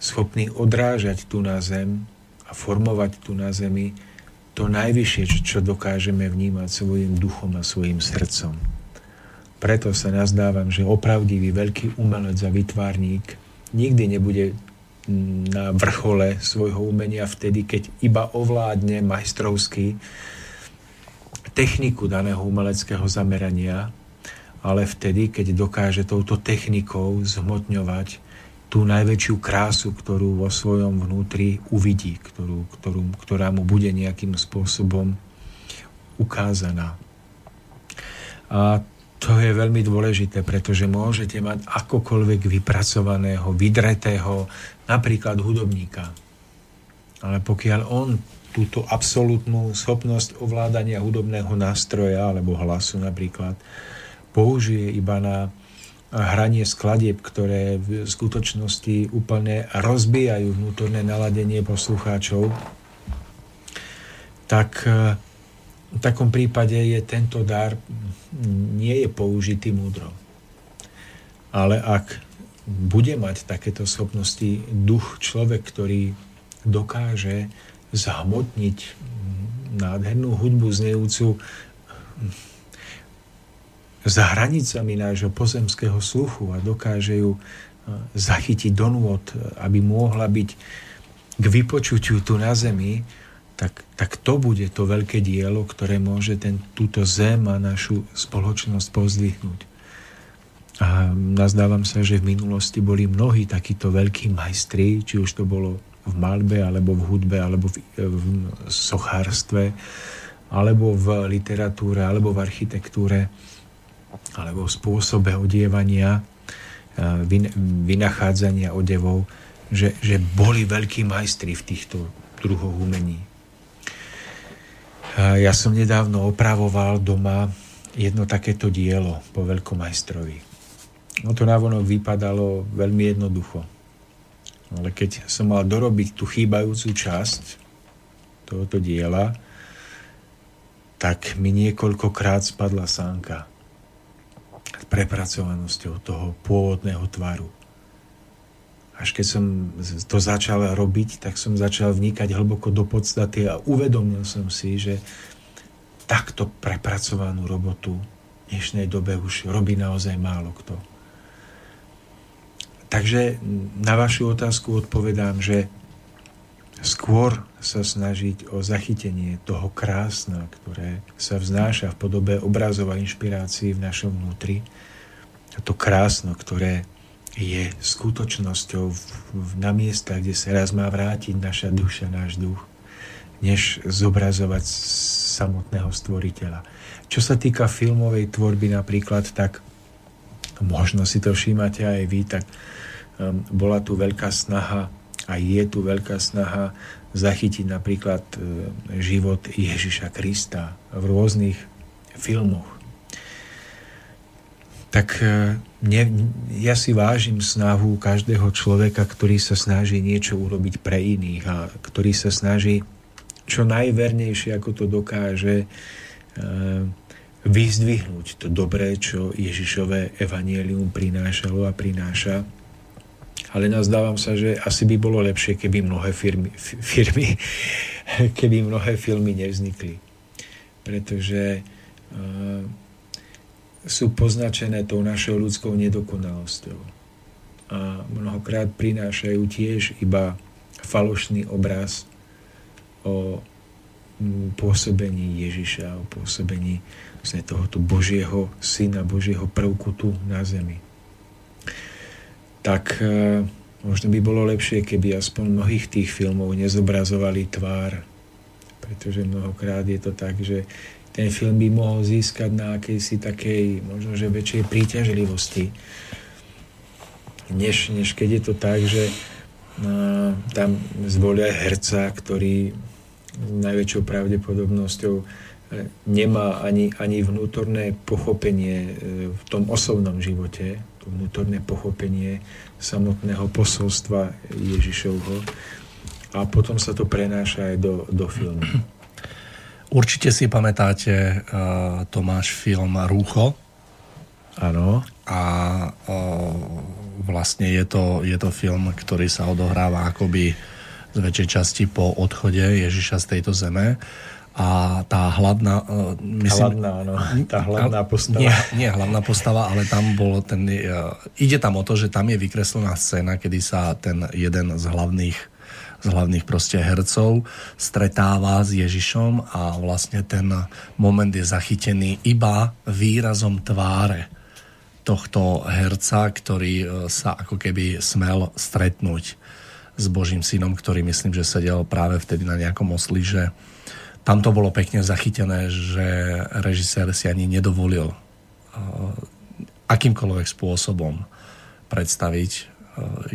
schopní odrážať tu na zem a formovať tu na zemi to najvyššie, čo dokážeme vnímať svojim duchom a svojim srdcom. Preto sa nazdávam, že opravdivý veľký umelec a vytvárník nikdy nebude na vrchole svojho umenia vtedy, keď iba ovládne majstrovský techniku daného umeleckého zamerania, ale vtedy, keď dokáže touto technikou zhmotňovať tú najväčšiu krásu, ktorú vo svojom vnútri uvidí, ktorú, ktorú, ktorá mu bude nejakým spôsobom ukázaná. A To je veľmi dôležité, pretože môžete mať akokoľvek vypracovaného, vydretého, napríklad hudobníka. Ale pokiaľ on túto absolútnu schopnosť ovládania hudobného nástroja alebo hlasu napríklad použije iba na hranie skladieb, ktoré v skutočnosti úplne rozbijajú vnútorné naladenie poslucháčov, tak v takom prípade je tento dar nie je použitý múdro. Ale ak bude mať takéto schopnosti duch človek, ktorý dokáže zahmotniť nádhernú hudbu znejúcu za hranicami nášho pozemského sluchu a dokáže ju zachytiť do nôd, aby mohla byť k vypočutiu tu na zemi, tak, tak to bude to veľké dielo, ktoré môže ten, túto zem a našu spoločnosť pozdvihnúť. A nazdávam sa, že v minulosti boli mnohí takíto veľkí majstri, či už to bolo v malbe, alebo v hudbe, alebo v, v sochárstve, alebo v literatúre, alebo v architektúre, alebo v spôsobe odievania, vynachádzania odevov, že, že boli veľkí majstri v týchto druhoch umení. Ja som nedávno opravoval doma jedno takéto dielo po veľkomajstrovi. No to návonok vypadalo veľmi jednoducho. Ale keď som mal dorobiť tú chýbajúcu časť tohoto diela, tak mi niekoľkokrát spadla sánka prepracovanosťou toho pôvodného tvaru až keď som to začal robiť, tak som začal vnikať hlboko do podstaty a uvedomil som si, že takto prepracovanú robotu v dnešnej dobe už robí naozaj málo kto. Takže na vašu otázku odpovedám, že skôr sa snažiť o zachytenie toho krásna, ktoré sa vznáša v podobe obrazov a inšpirácií v našom vnútri, a to krásno, ktoré je skutočnosťou v, v, na miestach, kde sa raz má vrátiť naša duša, náš duch, než zobrazovať samotného stvoriteľa. Čo sa týka filmovej tvorby napríklad, tak možno si to všímate aj vy, tak um, bola tu veľká snaha a je tu veľká snaha zachytiť napríklad uh, život Ježiša Krista v rôznych filmoch tak e, ne, ja si vážim snahu každého človeka, ktorý sa snaží niečo urobiť pre iných a ktorý sa snaží čo najvernejšie, ako to dokáže, e, vyzdvihnúť to dobré, čo Ježišové evanielium prinášalo a prináša. Ale nazdávam sa, že asi by bolo lepšie, keby mnohé firmy, firmy (laughs) keby mnohé filmy nevznikli. Pretože uh, sú poznačené tou našou ľudskou nedokonalosťou. A mnohokrát prinášajú tiež iba falošný obraz o mm, pôsobení Ježiša, o pôsobení vlastne tohoto Božieho syna, Božieho prvku tu na zemi. Tak e, možno by bolo lepšie, keby aspoň mnohých tých filmov nezobrazovali tvár, pretože mnohokrát je to tak, že ten film by mohol získať na akejsi takej možno, že väčšej príťažlivosti, než, než keď je to tak, že no, tam zvolia herca, ktorý s najväčšou pravdepodobnosťou e, nemá ani, ani vnútorné pochopenie v tom osobnom živote, to vnútorné pochopenie samotného posolstva Ježišovho a potom sa to prenáša aj do, do filmu. (clears throat) Určite si pamätáte uh, Tomáš film Rúcho. Áno. A uh, vlastne je to, je to film, ktorý sa odohráva akoby z väčšej časti po odchode Ježiša z tejto zeme. A tá hlavná... Uh, myslím, hlavná, áno. Tá hlavná postava. Nie, nie hlavná postava, ale tam bolo ten... Uh, ide tam o to, že tam je vykreslená scéna, kedy sa ten jeden z hlavných z hlavných proste hercov, stretáva s Ježišom a vlastne ten moment je zachytený iba výrazom tváre tohto herca, ktorý e, sa ako keby smel stretnúť s Božím synom, ktorý myslím, že sedel práve vtedy na nejakom osli, že tam to bolo pekne zachytené, že režisér si ani nedovolil akýmkoľvek spôsobom predstaviť e,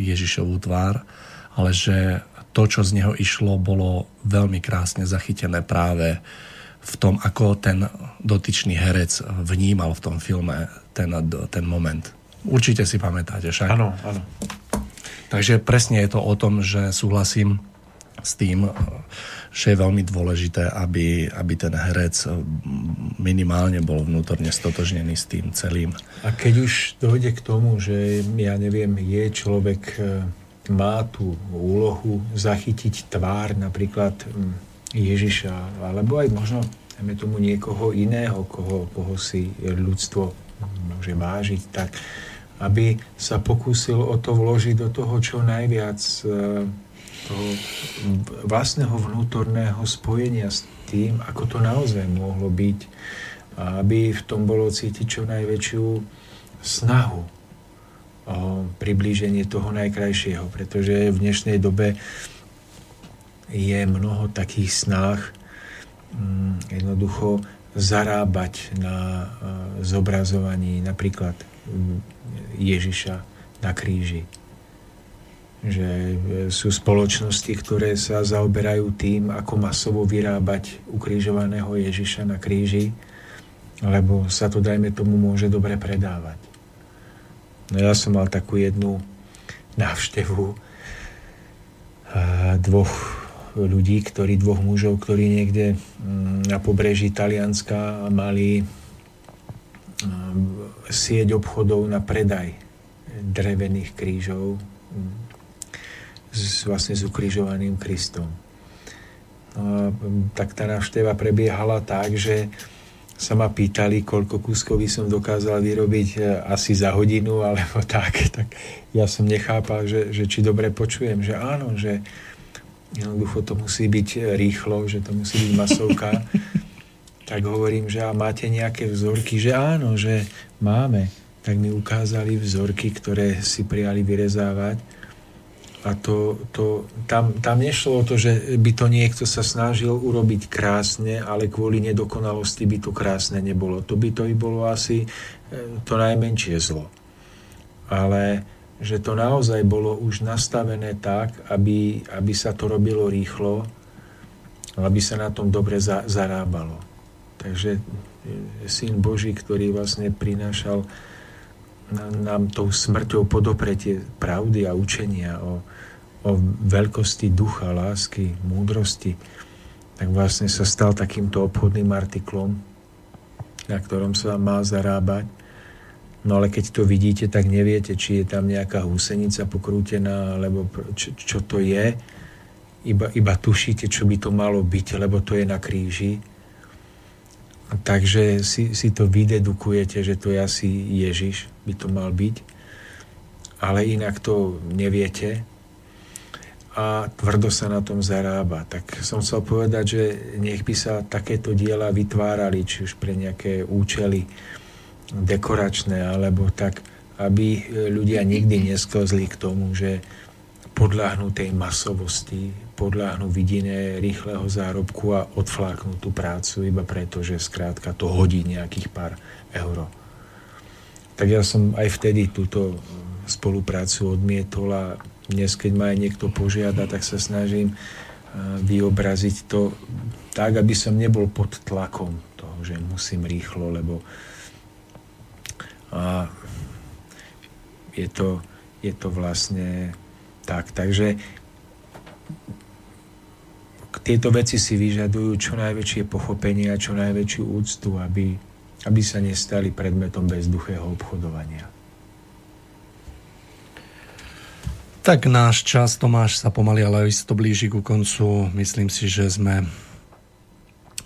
Ježišovú tvár, ale že to, čo z neho išlo, bolo veľmi krásne zachytené práve v tom, ako ten dotyčný herec vnímal v tom filme ten, ten moment. Určite si pamätáte však. Áno, áno. Takže presne je to o tom, že súhlasím s tým, že je veľmi dôležité, aby, aby ten herec minimálne bol vnútorne stotožnený s tým celým. A keď už dojde k tomu, že ja neviem, je človek, e, má tú úlohu zachytiť tvár napríklad Ježiša, alebo aj možno dajme tomu niekoho iného, koho, koho si ľudstvo môže vážiť, tak aby sa pokúsil o to vložiť do toho čo najviac e, toho vlastného vnútorného spojenia s tým, ako to naozaj mohlo byť, aby v tom bolo cítiť čo najväčšiu snahu o priblíženie toho najkrajšieho, pretože v dnešnej dobe je mnoho takých snách mm, jednoducho zarábať na zobrazovaní napríklad mm, Ježiša na kríži že e, sú spoločnosti, ktoré sa zaoberajú tým, ako masovo vyrábať ukrižovaného Ježiša na kríži, lebo sa to, dajme tomu, môže dobre predávať. No ja som mal takú jednu návštevu dvoch ľudí, ktorí, dvoch mužov, ktorí niekde mm, na pobreží Talianska mali sieť obchodov na predaj drevených krížov s, vlastne s ukrižovaným Kristom. No a tak tá návšteva prebiehala tak, že sa ma pýtali, koľko kúskov by som dokázal vyrobiť e, asi za hodinu, alebo (laughs) tak. Tak ja som nechápal, že, že či dobre počujem, že áno, že jednoducho to musí byť rýchlo, že to musí byť masovka. (laughs) tak hovorím, že a máte nejaké vzorky, že áno, že máme. Tak mi ukázali vzorky, ktoré si prijali vyrezávať a to, to, tam, tam nešlo o to, že by to niekto sa snažil urobiť krásne, ale kvôli nedokonalosti by to krásne nebolo. To by to i bolo asi e, to najmenšie zlo. Ale že to naozaj bolo už nastavené tak, aby, aby sa to robilo rýchlo, aby sa na tom dobre za, zarábalo. Takže e, Syn Boží, ktorý vlastne prinášal nám tou smrťou podopretie pravdy a učenia o, o veľkosti ducha, lásky, múdrosti, tak vlastne sa stal takýmto obchodným artiklom, na ktorom sa má zarábať. No ale keď to vidíte, tak neviete, či je tam nejaká húsenica pokrútená, alebo čo, čo to je. Iba, iba tušíte, čo by to malo byť, lebo to je na kríži. Takže si, si to vydedukujete, že to je asi Ježiš, by to mal byť. Ale inak to neviete, a tvrdo sa na tom zarába. Tak som chcel povedať, že nech by sa takéto diela vytvárali, či už pre nejaké účely dekoračné, alebo tak, aby ľudia nikdy nesklzli k tomu, že podľahnú tej masovosti, podľahnú vidine rýchleho zárobku a odfláknú tú prácu iba preto, že skrátka to hodí nejakých pár euro. Tak ja som aj vtedy túto spoluprácu odmietol a dnes, keď ma aj niekto požiada, tak sa snažím vyobraziť to tak, aby som nebol pod tlakom toho, že musím rýchlo, lebo a je to, je to vlastne tak. Takže tieto veci si vyžadujú čo najväčšie pochopenie a čo najväčšiu úctu, aby, aby sa nestali predmetom bezduchého obchodovania. Tak náš čas, Tomáš, sa pomaly, ale isto blíži ku koncu. Myslím si, že sme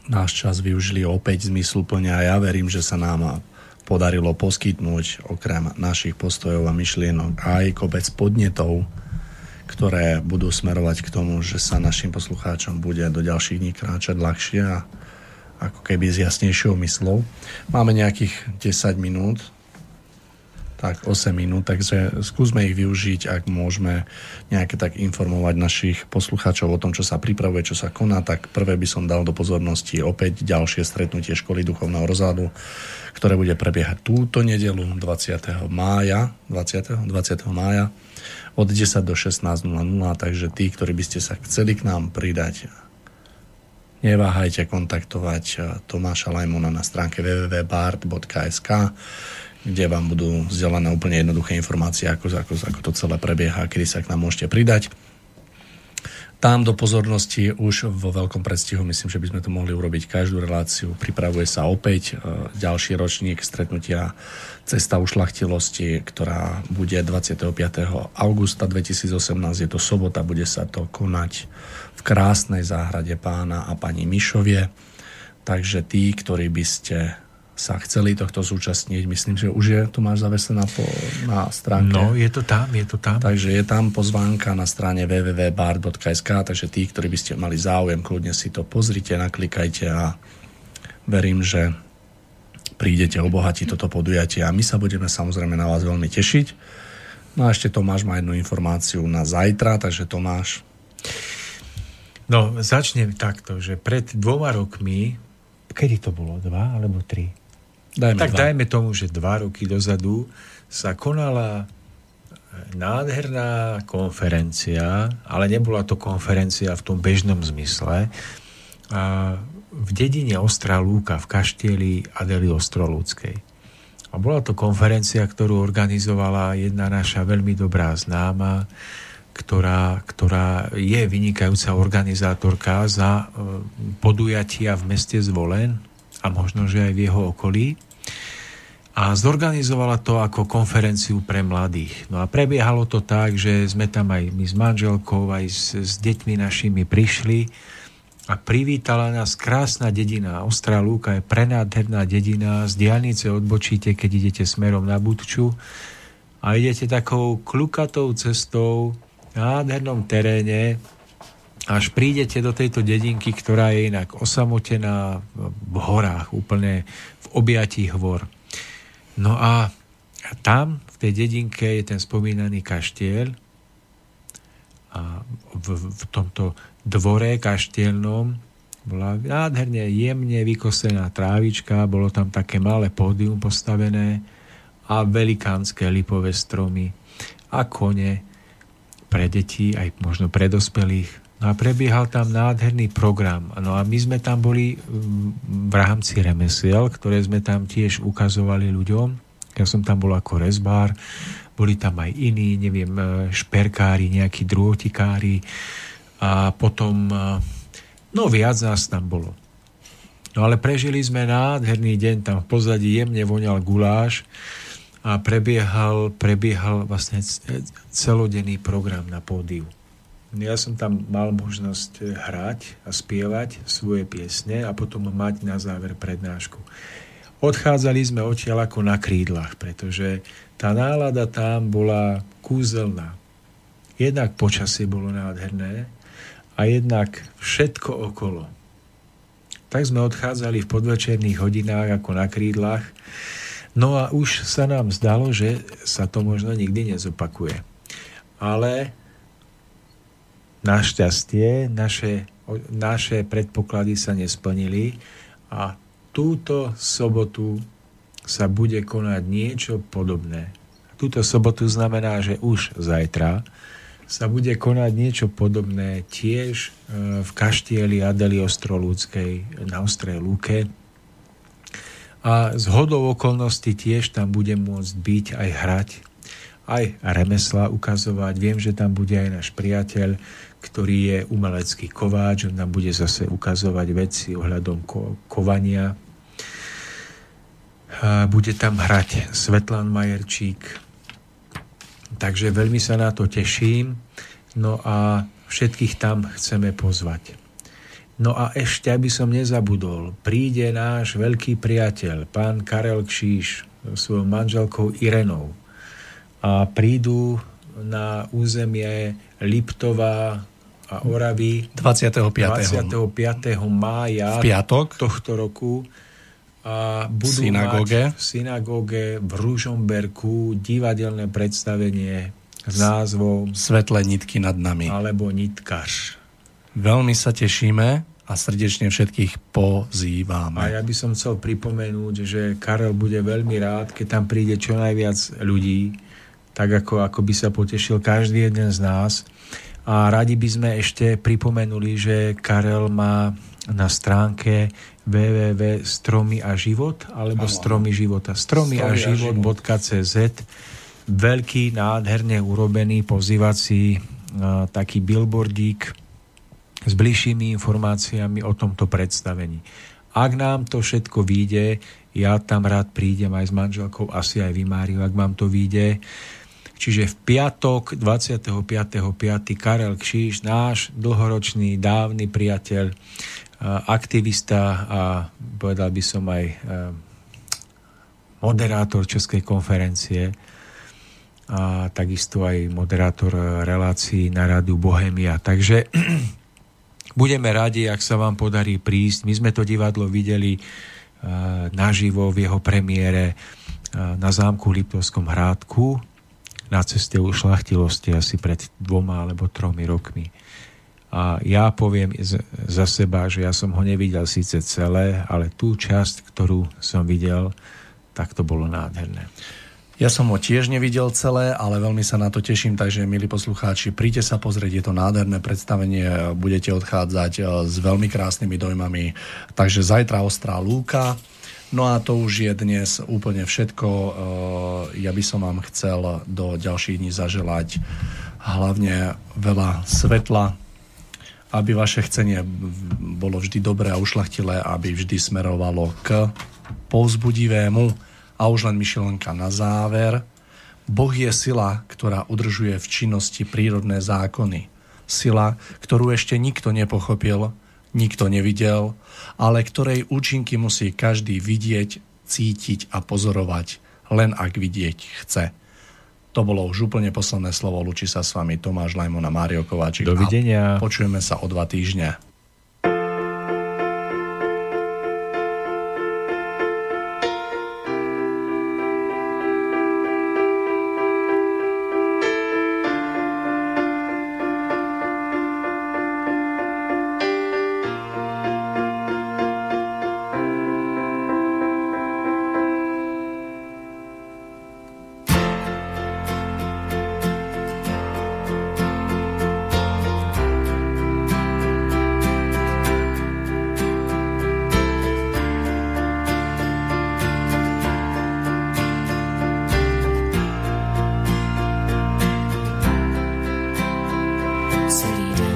náš čas využili opäť zmysluplne a ja verím, že sa nám podarilo poskytnúť okrem našich postojov a myšlienok aj kobec podnetov, ktoré budú smerovať k tomu, že sa našim poslucháčom bude do ďalších dní kráčať ľahšie a ako keby s jasnejšou myslou. Máme nejakých 10 minút, Tak, 8 minút, takže skúsme ich využiť, ak môžeme nejaké tak informovať našich poslucháčov o tom, čo sa pripravuje, čo sa koná, tak prvé by som dal do pozornosti opäť ďalšie stretnutie školy duchovného rozhľadu, ktoré bude prebiehať túto nedelu 20. mája, 20. 20. mája od 10 do 16.00, takže tí, ktorí by ste sa chceli k nám pridať, neváhajte kontaktovať Tomáša Lajmona na stránke www.bart.sk kde vám budú vzdelané úplne jednoduché informácie, ako, ako, ako to celé prebieha, kedy sa k nám môžete pridať. Tam do pozornosti už vo veľkom predstihu, myslím, že by sme to mohli urobiť každú reláciu. Pripravuje sa opäť e, ďalší ročník stretnutia Cesta ušlachtilosti, ktorá bude 25. augusta 2018. Je to sobota, bude sa to konať v krásnej záhrade pána a pani Mišovie. Takže tí, ktorí by ste sa chceli tohto zúčastniť. Myslím, že už je, tu máš zavesená po, na stránke. No, je to tam, je to tam. Takže je tam pozvánka na strane www.bar.sk, takže tí, ktorí by ste mali záujem, kľudne si to pozrite, naklikajte a verím, že prídete obohatiť toto podujatie a my sa budeme samozrejme na vás veľmi tešiť. No a ešte Tomáš má jednu informáciu na zajtra, takže Tomáš. No, začnem takto, že pred dvoma rokmi, kedy to bolo, dva alebo tri? Dajme tak dva. dajme tomu, že dva roky dozadu sa konala nádherná konferencia, ale nebola to konferencia v tom bežnom zmysle. A v dedine Ostrá Lúka v kaštieli Adely Ostrolúckej. A bola to konferencia, ktorú organizovala jedna naša veľmi dobrá známa, ktorá, ktorá je vynikajúca organizátorka za e, podujatia v meste Zvolen, a možno, že aj v jeho okolí. A zorganizovala to ako konferenciu pre mladých. No a prebiehalo to tak, že sme tam aj my s manželkou, aj s, s deťmi našimi prišli a privítala nás krásna dedina. Ostrá Lúka je prenádherná dedina. Z diálnice odbočíte, keď idete smerom na Budču a idete takou klukatou cestou v nádhernom teréne až prídete do tejto dedinky, ktorá je inak osamotená v horách, úplne v objatí hvor. No a tam, v tej dedinke, je ten spomínaný kaštiel a v, v tomto dvore kaštielnom bola nádherne jemne vykosená trávička, bolo tam také malé pódium postavené a velikánske lipové stromy a kone pre deti, aj možno pre dospelých No a prebiehal tam nádherný program. No a my sme tam boli mm, v rámci remesiel, ktoré sme tam tiež ukazovali ľuďom. Ja som tam bol ako rezbár, boli tam aj iní, neviem, e, šperkári, nejakí drôtikári a potom, e, no viac nás tam bolo. No ale prežili sme nádherný deň, tam v pozadí jemne voňal guláš a prebiehal, prebiehal vlastne celodenný program na pódiu. Ja som tam mal možnosť eh, hrať a spievať svoje piesne a potom mať na záver prednášku. Odchádzali sme odtiaľ ako na krídlach, pretože tá nálada tam bola kúzelná. Jednak počasie bolo nádherné a jednak všetko okolo. Tak sme odchádzali v podvečerných hodinách ako na krídlach. No a už sa nám zdalo, že sa to možno nikdy nezopakuje. Ale Našťastie naše, naše predpoklady sa nesplnili a túto sobotu sa bude konať niečo podobné. Túto sobotu znamená, že už zajtra sa bude konať niečo podobné tiež e, v kaštieli Adeli Ostrolúckej na Ostrej Lúke. A z hodou okolností tiež tam bude môcť byť aj hrať, aj remesla ukazovať. Viem, že tam bude aj náš priateľ, ktorý je umelecký kováč, on nám bude zase ukazovať veci ohľadom ko- kovania. A bude tam hrať Svetlán Majerčík, takže veľmi sa na to teším. No a všetkých tam chceme pozvať. No a ešte, aby som nezabudol, príde náš veľký priateľ, pán Karel Kšíš, svojou manželkou Irenou. A prídu na územie Liptová, a Oravy 25. 25. mája v piatok. tohto roku a budú Synagóge. mať v synagóge v Ružomberku divadelné predstavenie s názvom Svetlé nitky nad nami. alebo Nitkař. Veľmi sa tešíme a srdečne všetkých A pozývame. ja by som chcel pripomenúť, že Karel bude veľmi rád, keď tam príde čo najviac ľudí, tak ako, ako by sa potešil každý jeden z nás. A radi by sme ešte pripomenuli, že Karel má na stránke www.stromy a život alebo Áno. stromy života život.cz veľký, nádherne urobený pozývací a, taký billboardík s bližšími informáciami o tomto predstavení. Ak nám to všetko vyjde, ja tam rád prídem aj s manželkou, asi aj vy, Máriu, ak vám to vyjde. Čiže v piatok 25.5. Karel Kšíš, náš dlhoročný, dávny priateľ, aktivista a povedal by som aj a, moderátor Českej konferencie a takisto aj moderátor e, relácií na rádiu Bohemia. Takže (clears throat) budeme radi, ak sa vám podarí prísť. My sme to divadlo videli naživo v jeho premiére na zámku v Liptovskom hrádku na ceste ušlachtilosti asi pred dvoma alebo tromi rokmi. A ja poviem za seba, že ja som ho nevidel síce celé, ale tú časť, ktorú som videl, tak to bolo nádherné. Ja som ho tiež nevidel celé, ale veľmi sa na to teším, takže milí poslucháči, príďte sa pozrieť, je to nádherné predstavenie, budete odchádzať eh, s veľmi krásnymi dojmami. Takže zajtra Ostrá lúka, no a to už je dnes úplne všetko. Eh, Ja by som vám chcel do ďalších dní zaželať hlavne veľa svetla, aby vaše chcenie bolo vždy dobré a ušlachtilé, aby vždy smerovalo k povzbudivému a už len myšlienka na záver. Boh je sila, ktorá udržuje v činnosti prírodné zákony. Sila, ktorú ešte nikto nepochopil, nikto nevidel, ale ktorej účinky musí každý vidieť, cítiť a pozorovať, len ak vidieť chce. To bolo už úplne posledné slovo. Lučí sa s vami Tomáš Lajmon a Mário Kováčik. A Dovidenia. počujeme sa o dva týždne. Celý